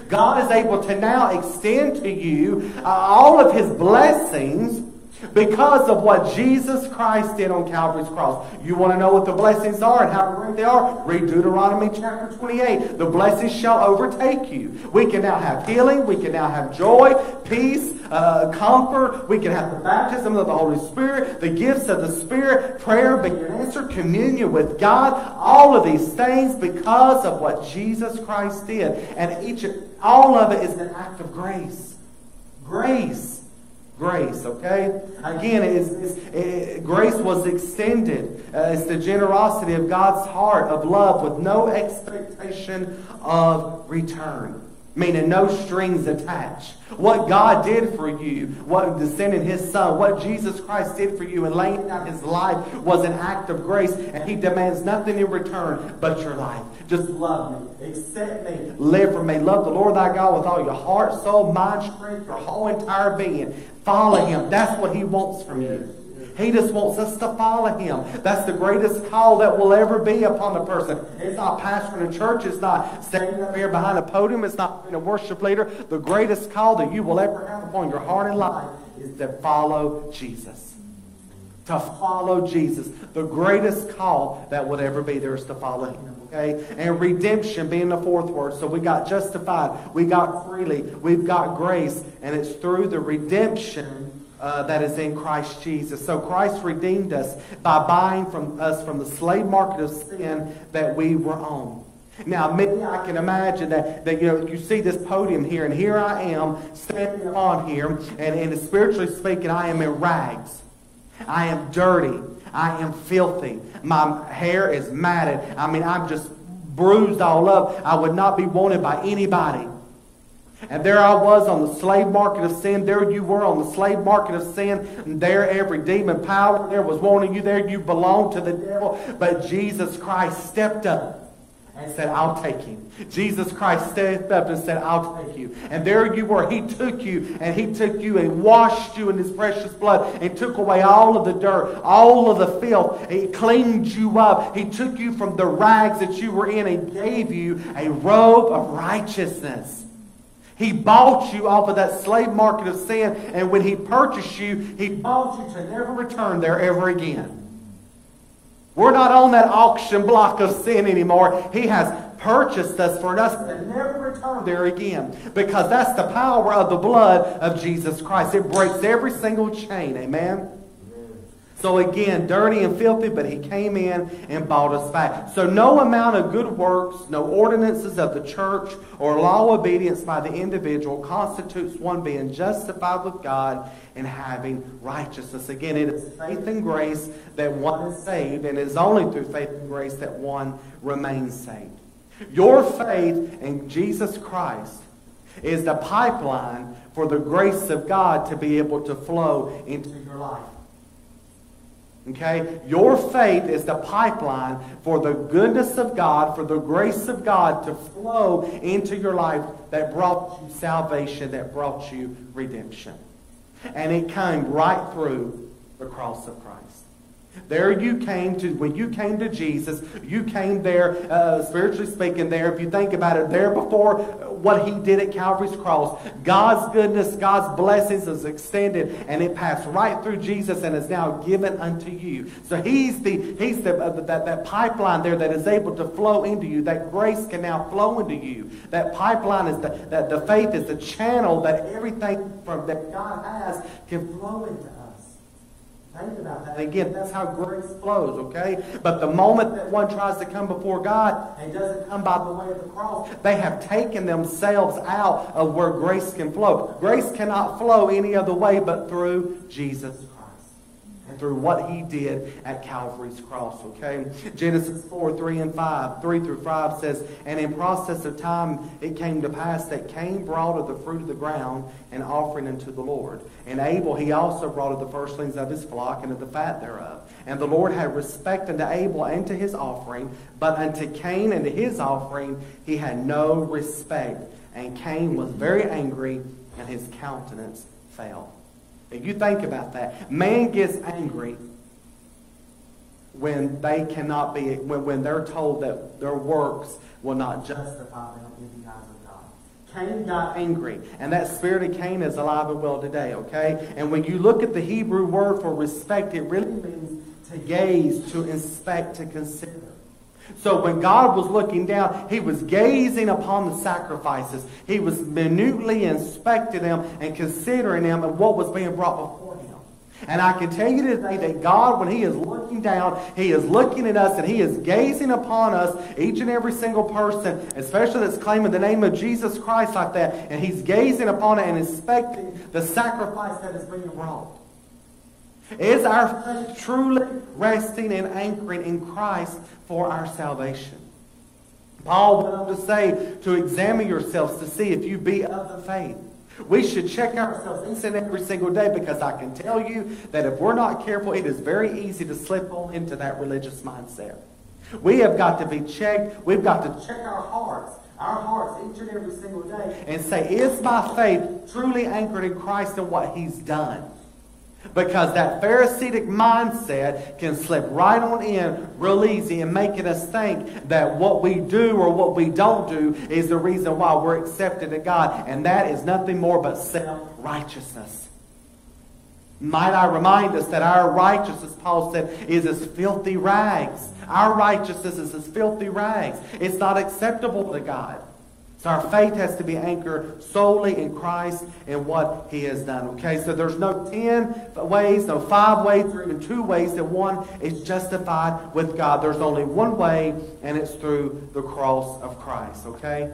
God is able to now extend to you uh, all of his blessings because of what Jesus Christ did on Calvary's cross. You want to know what the blessings are and how great they are? Read Deuteronomy chapter 28. The blessings shall overtake you. We can now have healing. We can now have joy, peace, uh, comfort. We can have the baptism of the Holy Spirit, the gifts of the Spirit, prayer being answered, communion with God. All of these things because of what Jesus Christ did. And each, all of it is an act of grace. Grace grace, okay? Again, it's, it's, it, grace was extended. Uh, it's the generosity of God's heart of love with no expectation of return meaning no strings attached. What God did for you, what descended his son, what Jesus Christ did for you in laying down his life was an act of grace, and he demands nothing in return but your life. Just love me, accept me, live for me. Love the Lord thy God with all your heart, soul, mind, strength, your whole entire being. Follow him. That's what he wants from you. He just wants us to follow him. That's the greatest call that will ever be upon a person. It's not pastoring a church. It's not standing up here behind a podium. It's not being a worship leader. The greatest call that you will ever have upon your heart and life is to follow Jesus. To follow Jesus. The greatest call that would ever be there is to follow him. Okay? And redemption being the fourth word. So we got justified. We got freely. We've got grace. And it's through the redemption uh, that is in Christ Jesus. So Christ redeemed us by buying from us from the slave market of sin that we were on. Now, maybe I can imagine that, that you know you see this podium here, and here I am standing on here, and, and spiritually speaking, I am in rags. I am dirty. I am filthy. My hair is matted. I mean, I'm just bruised all up. I would not be wanted by anybody. And there I was on the slave market of sin. There you were on the slave market of sin. And there every demon power there was wanting you there. You belonged to the devil. But Jesus Christ stepped up and said, I'll take him. Jesus Christ stepped up and said, I'll take you. And there you were. He took you and he took you and washed you in his precious blood and took away all of the dirt, all of the filth. He cleaned you up. He took you from the rags that you were in and gave you a robe of righteousness. He bought you off of that slave market of sin, and when he purchased you, he bought you to never return there ever again. We're not on that auction block of sin anymore. He has purchased us for us to never return there again. Because that's the power of the blood of Jesus Christ. It breaks every single chain. Amen? So again, dirty and filthy, but he came in and bought us back. So no amount of good works, no ordinances of the church, or law obedience by the individual constitutes one being justified with God and having righteousness. Again, it is faith and grace that one is saved, and it is only through faith and grace that one remains saved. Your faith in Jesus Christ is the pipeline for the grace of God to be able to flow into your life. Okay? Your faith is the pipeline for the goodness of God, for the grace of God to flow into your life that brought you salvation, that brought you redemption. And it came right through the cross of Christ. There you came to, when you came to Jesus, you came there, uh, spiritually speaking, there, if you think about it, there before what he did at Calvary's cross. God's goodness, God's blessings is extended, and it passed right through Jesus and is now given unto you. So he's the, he's the, uh, that, that pipeline there that is able to flow into you. That grace can now flow into you. That pipeline is the, that the faith is the channel that everything from that God has can flow into us. Think about that. Again, that's how grace flows, okay? But the moment that one tries to come before God and doesn't come by the way of the cross, they have taken themselves out of where grace can flow. Grace cannot flow any other way but through Jesus through what he did at Calvary's cross, okay? Genesis 4, 3 and 5, 3 through 5 says, And in process of time it came to pass that Cain brought of the fruit of the ground an offering unto the Lord. And Abel he also brought of the firstlings of his flock and of the fat thereof. And the Lord had respect unto Abel and to his offering, but unto Cain and to his offering he had no respect. And Cain was very angry, and his countenance fell. You think about that. Man gets angry when they cannot be, when, when they're told that their works will not justify them in the eyes of God. Cain got angry, and that spirit of Cain is alive and well today, okay? And when you look at the Hebrew word for respect, it really means to gaze, to inspect, to consider. So when God was looking down, he was gazing upon the sacrifices. He was minutely inspecting them and considering them and what was being brought before him. And I can tell you today that God, when he is looking down, he is looking at us and he is gazing upon us, each and every single person, especially that's claiming the name of Jesus Christ like that, and he's gazing upon it and inspecting the sacrifice that is being brought. Is our faith truly resting and anchoring in Christ for our salvation? Paul went on to say to examine yourselves to see if you be of the faith. We should check ourselves each and every single day because I can tell you that if we're not careful, it is very easy to slip on into that religious mindset. We have got to be checked. We've got to check our hearts, our hearts each and every single day and say, is my faith truly anchored in Christ and what he's done? Because that Pharisaic mindset can slip right on in real easy and making us think that what we do or what we don't do is the reason why we're accepted in God. And that is nothing more but self-righteousness. Might I remind us that our righteousness, Paul said, is as filthy rags. Our righteousness is as filthy rags. It's not acceptable to God. So our faith has to be anchored solely in Christ and what he has done. Okay, so there's no 10 ways, no five ways, or even two ways that one is justified with God. There's only one way, and it's through the cross of Christ. Okay?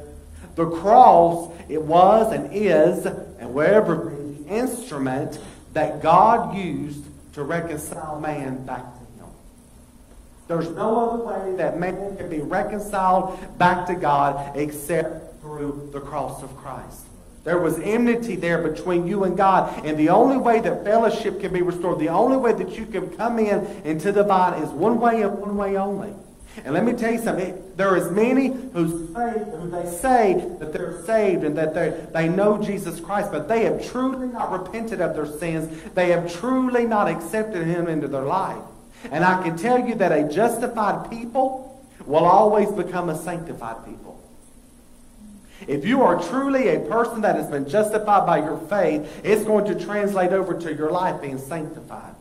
The cross, it was and is, and wherever the instrument that God used to reconcile man back to him. There's no other way that man can be reconciled back to God except through the cross of Christ. There was enmity there between you and God. And the only way that fellowship can be restored, the only way that you can come in into the body is one way and one way only. And let me tell you something. There is many who say, who they say that they're saved and that they, they know Jesus Christ, but they have truly not repented of their sins. They have truly not accepted him into their life. And I can tell you that a justified people will always become a sanctified people. If you are truly a person that has been justified by your faith, it's going to translate over to your life being sanctified.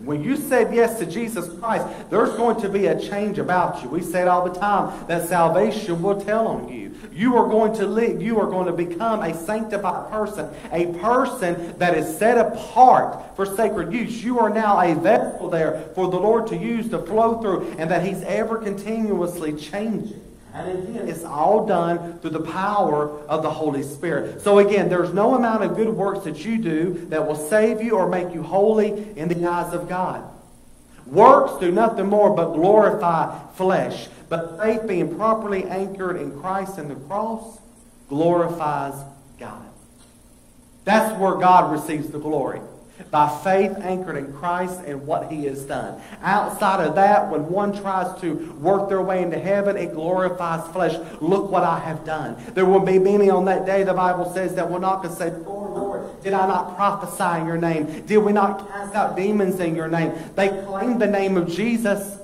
When you said yes to Jesus Christ, there's going to be a change about you. We say it all the time that salvation will tell on you. You are going to live, you are going to become a sanctified person, a person that is set apart for sacred use. You are now a vessel there for the Lord to use to flow through, and that He's ever continuously changing. And again, it's all done through the power of the Holy Spirit. So again, there's no amount of good works that you do that will save you or make you holy in the eyes of God. Works do nothing more but glorify flesh. But faith being properly anchored in Christ and the cross glorifies God. That's where God receives the glory by faith anchored in Christ and what he has done. Outside of that, when one tries to work their way into heaven, it glorifies flesh. Look what I have done. There will be many on that day, the Bible says, that will not say, Lord, Lord, did I not prophesy in your name? Did we not cast out demons in your name? They claim the name of Jesus.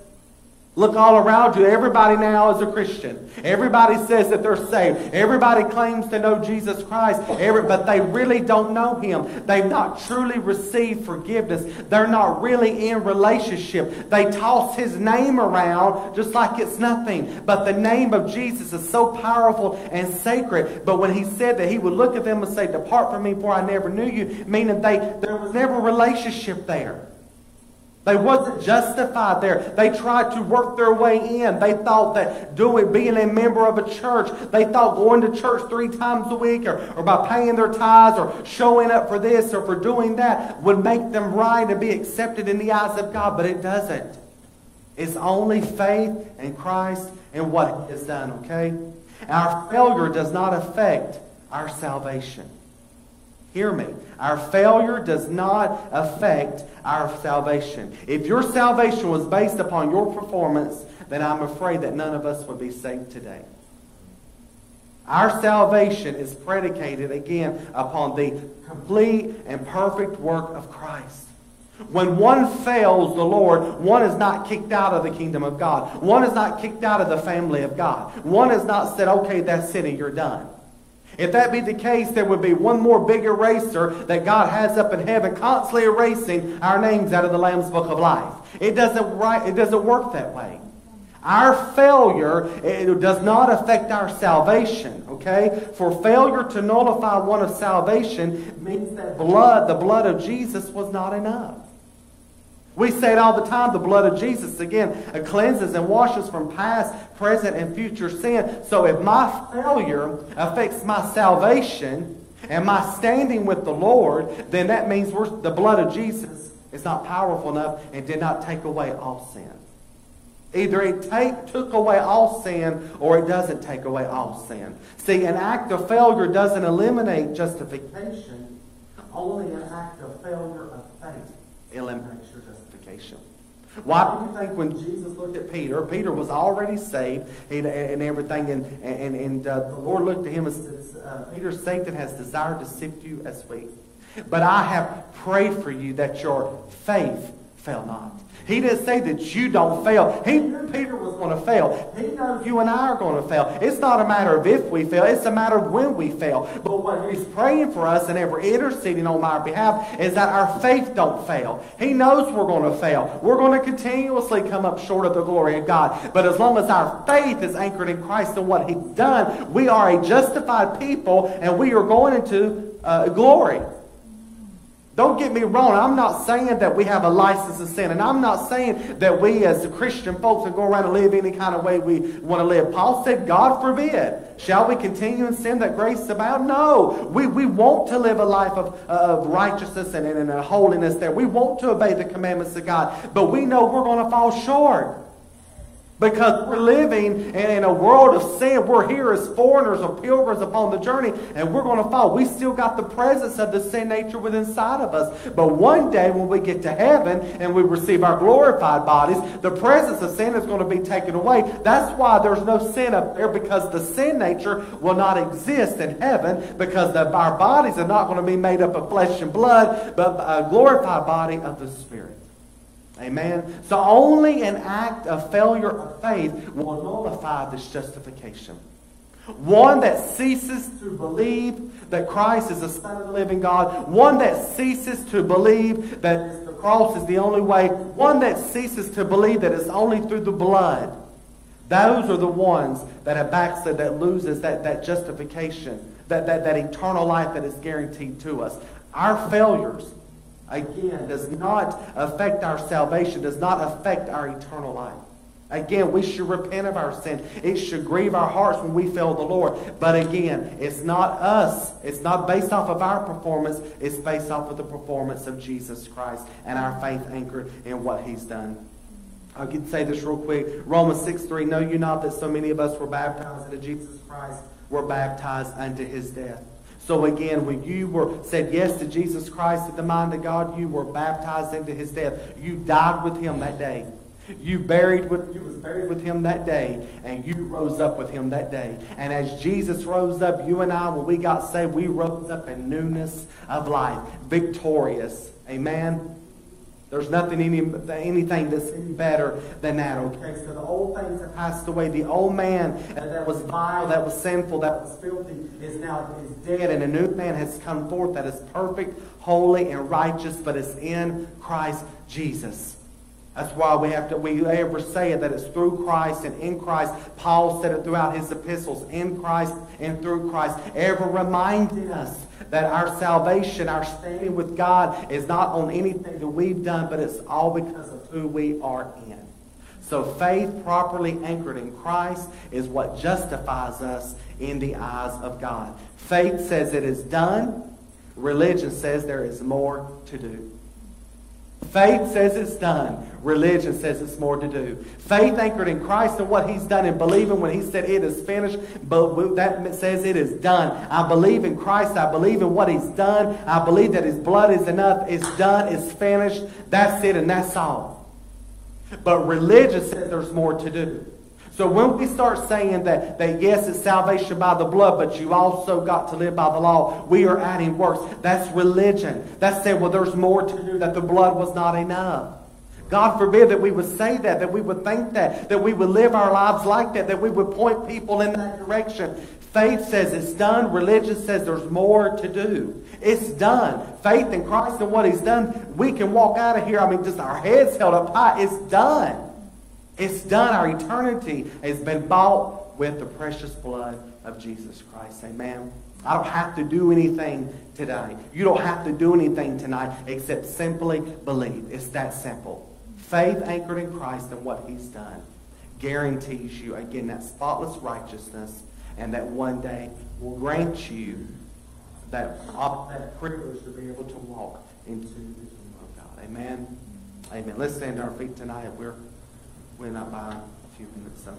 Look all around you. Everybody now is a Christian. Everybody says that they're saved. Everybody claims to know Jesus Christ, Every, but they really don't know Him. They've not truly received forgiveness. They're not really in relationship. They toss His name around just like it's nothing. But the name of Jesus is so powerful and sacred. But when He said that He would look at them and say, Depart from me, for I never knew you, meaning they, there was never a relationship there. They wasn't justified there. They tried to work their way in. They thought that doing being a member of a church, they thought going to church three times a week or, or by paying their tithes or showing up for this or for doing that would make them right and be accepted in the eyes of God, but it doesn't. It's only faith in Christ and what has done, okay? Our failure does not affect our salvation. Hear me. Our failure does not affect our salvation. If your salvation was based upon your performance, then I'm afraid that none of us would be saved today. Our salvation is predicated again upon the complete and perfect work of Christ. When one fails the Lord, one is not kicked out of the kingdom of God. One is not kicked out of the family of God. One is not said, okay, that's it, you're done. If that be the case, there would be one more big eraser that God has up in heaven, constantly erasing our names out of the Lamb's Book of Life. It doesn't, right, it doesn't work that way. Our failure it does not affect our salvation, okay? For failure to nullify one of salvation means that blood, the blood of Jesus, was not enough. We say it all the time the blood of Jesus, again, cleanses and washes from past, present, and future sin. So if my failure affects my salvation and my standing with the Lord, then that means the blood of Jesus is not powerful enough and did not take away all sin. Either it take, took away all sin or it doesn't take away all sin. See, an act of failure doesn't eliminate justification. Only an act of failure of faith eliminates Why do you think when Jesus looked at Peter, Peter was already saved and, and everything, and, and, and uh, the Lord looked at him and said, uh, Peter, Satan has desired to sift you as wheat. But I have prayed for you that your faith fail not. He didn't say that you don't fail. He knew Peter was going to fail. He knows you and I are going to fail. It's not a matter of if we fail, it's a matter of when we fail. But what he's praying for us and ever interceding on our behalf is that our faith don't fail. He knows we're going to fail. We're going to continuously come up short of the glory of God. But as long as our faith is anchored in Christ and what he's done, we are a justified people and we are going into uh, glory. Don't get me wrong. I'm not saying that we have a license to sin. And I'm not saying that we as Christian folks are going around and live any kind of way we want to live. Paul said, God forbid. Shall we continue in sin that grace abound? No. We, we want to live a life of, of righteousness and, and, and holiness there. We want to obey the commandments of God. But we know we're going to fall short. Because we're living in a world of sin. We're here as foreigners or pilgrims upon the journey, and we're going to fall. We still got the presence of the sin nature within inside of us. But one day when we get to heaven and we receive our glorified bodies, the presence of sin is going to be taken away. That's why there's no sin up there, because the sin nature will not exist in heaven, because the, our bodies are not going to be made up of flesh and blood, but a glorified body of the Spirit. Amen. So only an act of failure of faith will nullify this justification. One that ceases to believe that Christ is the Son of the living God. One that ceases to believe that the cross is the only way. One that ceases to believe that it's only through the blood. Those are the ones that have backslid, that loses that, that justification, that, that, that eternal life that is guaranteed to us. Our failures again, does not affect our salvation, does not affect our eternal life. Again, we should repent of our sin. It should grieve our hearts when we fail the Lord. But again, it's not us. It's not based off of our performance. It's based off of the performance of Jesus Christ and our faith anchored in what he's done. I can say this real quick. Romans 6 3. Know you not that so many of us were baptized into Jesus Christ, were baptized unto his death. So again, when you were said yes to Jesus Christ at the mind of God, you were baptized into his death. You died with him that day. You buried with you was buried with him that day, and you rose up with him that day. And as Jesus rose up, you and I, when we got saved, we rose up in newness of life, victorious. Amen. There's nothing, any, anything that's better than that, okay? So the old things have passed away. The old man that was vile, that was sinful, that was filthy, is now is dead, and a new man has come forth that is perfect, holy, and righteous, but is in Christ Jesus. That's why we have to, we ever say it, that it's through Christ and in Christ. Paul said it throughout his epistles, in Christ and through Christ, ever reminding us that our salvation, our standing with God is not on anything that we've done, but it's all because of who we are in. So faith properly anchored in Christ is what justifies us in the eyes of God. Faith says it is done. Religion says there is more to do. Faith says it's done. Religion says it's more to do. Faith anchored in Christ and what he's done and believing when he said it is finished, but that says it is done. I believe in Christ. I believe in what he's done. I believe that his blood is enough. It's done. It's finished. That's it and that's all. But religion says there's more to do. So when we start saying that, that yes, it's salvation by the blood, but you also got to live by the law, we are adding works. That's religion. That's saying, well, there's more to do, that the blood was not enough. God forbid that we would say that, that we would think that, that we would live our lives like that, that we would point people in that direction. Faith says it's done. Religion says there's more to do. It's done. Faith in Christ and what He's done, we can walk out of here. I mean, just our heads held up high. It's done. It's done. Our eternity has been bought with the precious blood of Jesus Christ. Amen. I don't have to do anything today. You don't have to do anything tonight except simply believe. It's that simple. Faith anchored in Christ and what he's done guarantees you, again, that spotless righteousness and that one day will grant you that, that privilege to be able to walk into the kingdom of God. Amen. Amen. Let's stand to our feet tonight. We're went up by a few minutes. So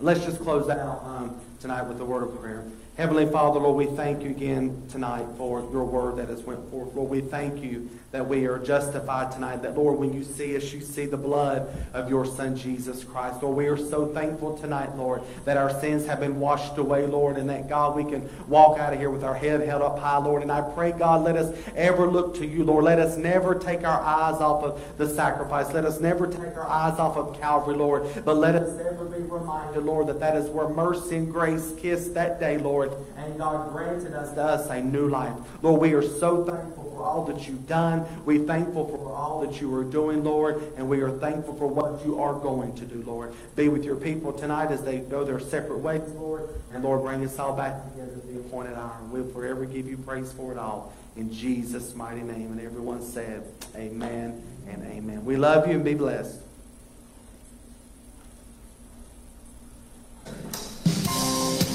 let's just close out. Um, tonight with the word of prayer. Heavenly Father, Lord, we thank you again tonight for your word that has went forth. Lord, we thank you that we are justified tonight. That, Lord, when you see us, you see the blood of your Son, Jesus Christ. Lord, we are so thankful tonight, Lord, that our sins have been washed away, Lord, and that, God, we can walk out of here with our head held up high, Lord. And I pray, God, let us ever look to you, Lord. Let us never take our eyes off of the sacrifice. Let us never take our eyes off of Calvary, Lord. But let us ever be reminded, Lord, that that is where mercy and grace kissed that day, Lord. And God granted us to us a new life. Lord, we are so thankful for all that you've done. We're thankful for all that you are doing, Lord. And we are thankful for what you are going to do, Lord. Be with your people tonight as they go their separate ways, Lord. And Lord, bring us all back together at the appointed hour. And we'll forever give you praise for it all. In Jesus' mighty name. And everyone said, Amen and amen. We love you and be blessed. Thank you.